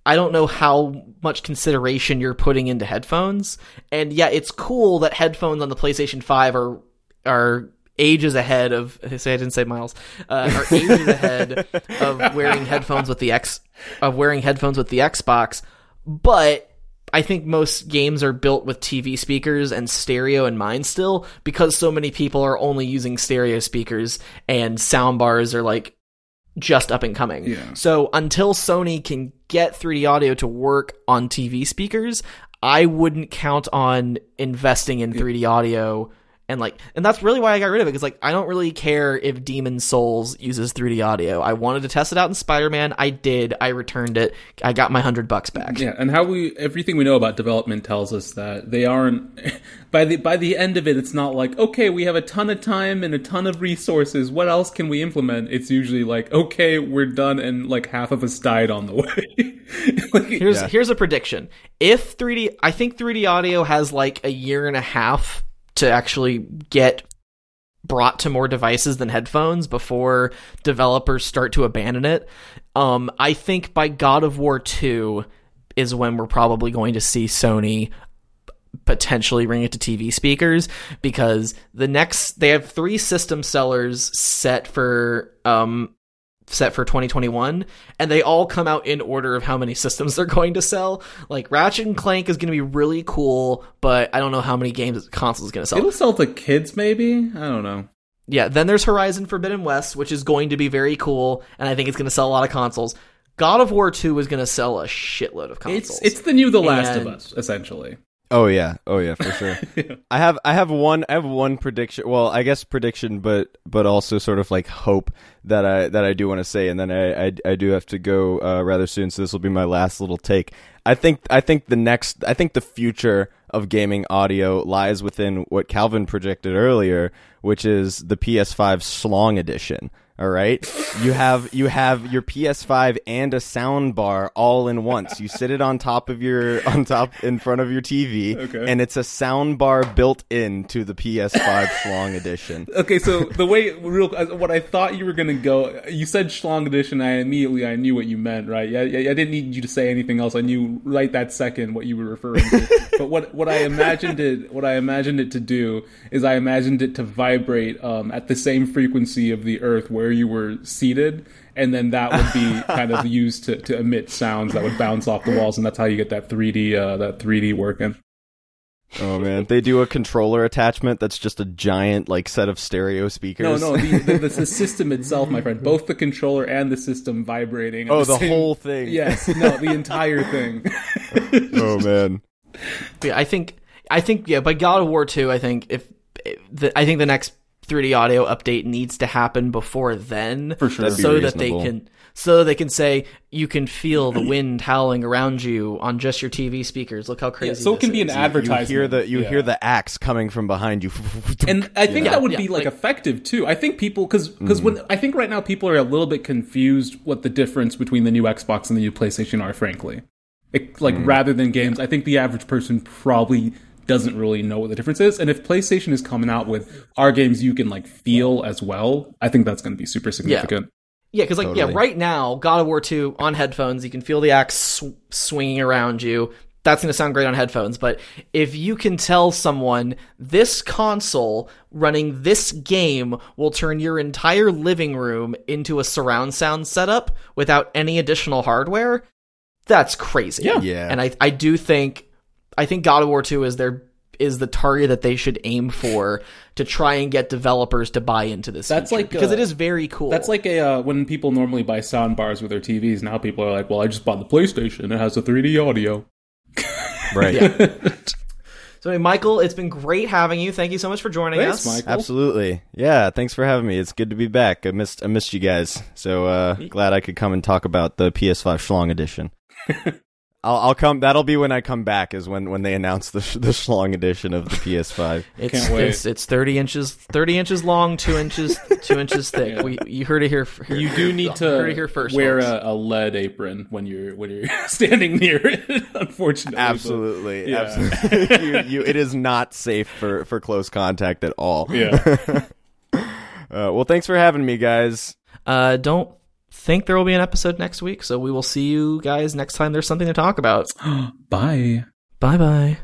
I don't know how much consideration you're putting into headphones. And yeah, it's cool that headphones on the PlayStation 5 are are ages ahead of say I didn't say miles uh, are ages ahead of wearing headphones with the X of wearing headphones with the Xbox, but I think most games are built with TV speakers and stereo in mind still because so many people are only using stereo speakers and sound bars are like just up and coming. Yeah. So until Sony can get 3D audio to work on TV speakers, I wouldn't count on investing in 3D audio and like and that's really why I got rid of it because like I don't really care if Demon's Souls uses 3D audio. I wanted to test it out in Spider-Man. I did. I returned it. I got my 100 bucks back. Yeah, and how we everything we know about development tells us that they aren't by the by the end of it it's not like okay, we have a ton of time and a ton of resources. What else can we implement? It's usually like okay, we're done and like half of us died on the way. like, Here's Yeah. here's a prediction. If 3D I think 3D audio has like a year and a half to actually get brought to more devices than headphones before developers start to abandon it. Um I think by God of War 2 is when we're probably going to see Sony potentially bring it to TV speakers because the next they have three system sellers set for um set for 2021 and they all come out in order of how many systems they're going to sell like ratchet and clank is going to be really cool but i don't know how many games consoles is going to sell it'll sell to kids maybe. I don't know. Yeah, then there's Horizon Forbidden West, which is going to be very cool, and I think it's going to sell a lot of consoles. God of War 2 is going to sell a shitload of consoles. It's it's the new The Last And- of Us, essentially. Oh yeah, oh yeah, for sure. I have I have one I have one prediction. Well, I guess prediction, but but also sort of like hope that I that I do want to say, and then I I, I do have to go uh, rather soon. So this will be my last little take. I think I think the next I think the future of gaming audio lies within what Calvin projected earlier, which is the PS5 Schlong edition. All right, you have you have your PS5 and a sound bar all in once. You sit it on top of your on top in front of your TV, Okay. and it's a sound bar built in to the PS5 Schlong edition. Okay, so the way real uh, what I thought you were gonna go, you said Schlong edition. I immediately I knew what you meant, right? Yeah, yeah, I didn't need you to say anything else. I knew right that second what you were referring to. but what what I imagined it what I imagined it to do is I imagined it to vibrate um, at the same frequency of the Earth where you were seated, and then that would be kind of used to, to emit sounds that would bounce off the walls, and that's how you get that 3D uh, that 3D working. Oh man, they do a controller attachment that's just a giant like set of stereo speakers. No, no, the, the, the, the system itself, my friend, both the controller and the system vibrating. at Oh, the same- whole thing. Yes, no, the entire thing. oh man. But yeah, I think I think yeah, by God of War 2, I think if, if the, I think the next 3D audio update needs to happen before then For sure. That'd so that they can so they can say you can feel the wind howling around you on just your TV speakers. Look how crazy. so it this can be an is. You advertisement. hear the you Yeah. hear the axe coming from behind you. and I think Yeah. that would Yeah, be like, like- effective too. I think people because because Mm. when I think right now people are a little bit confused what the difference between the new Xbox and the new PlayStation are. Frankly, It- like Mm. rather than games, I think the average person probably doesn't really know what the difference is. And if PlayStation is coming out with our games you can like feel as well, I think that's going to be super significant. Yeah, because like Totally. yeah, right now, God of War two on headphones, you can feel the axe sw- swinging around you. That's going to sound great on headphones, but if you can tell someone this console running this game will turn your entire living room into a surround sound setup without any additional hardware, that's crazy. Yeah. Yeah. And I I do think I think God of War 2 is their is the target that they should aim for to try and get developers to buy into this. That's feature, like, because uh, it is very cool. That's like a uh, when people normally buy sound bars with their TVs. Now people are like, "Well, I just bought the PlayStation. It has a 3D audio." right. So, anyway, Michael, it's been great having you. Thank you so much for joining Thanks, us. Michael. Absolutely. Yeah, thanks for having me. It's good to be back. I missed I missed you guys. So uh glad I could come and talk about the PS5 Schlong edition. I'll I'll come that'll be when I come back is when when they announce the sh- the Schlong edition of the PS5. It's, Can't wait. it's it's thirty inches thirty inches long, two inches two inches thick. Yeah. We you heard it here. f- You do need to heard it here first. wear folks. a, a lead apron when you're when you're standing near it. Unfortunately, but- Absolutely. Yeah. Absolutely. you, you, it is not safe for for close contact at all. Yeah. Uh, well, thanks for having me, guys. Uh, don't think there will be an episode next week, so we will see you guys next time. There's something to talk about. Bye. Bye bye.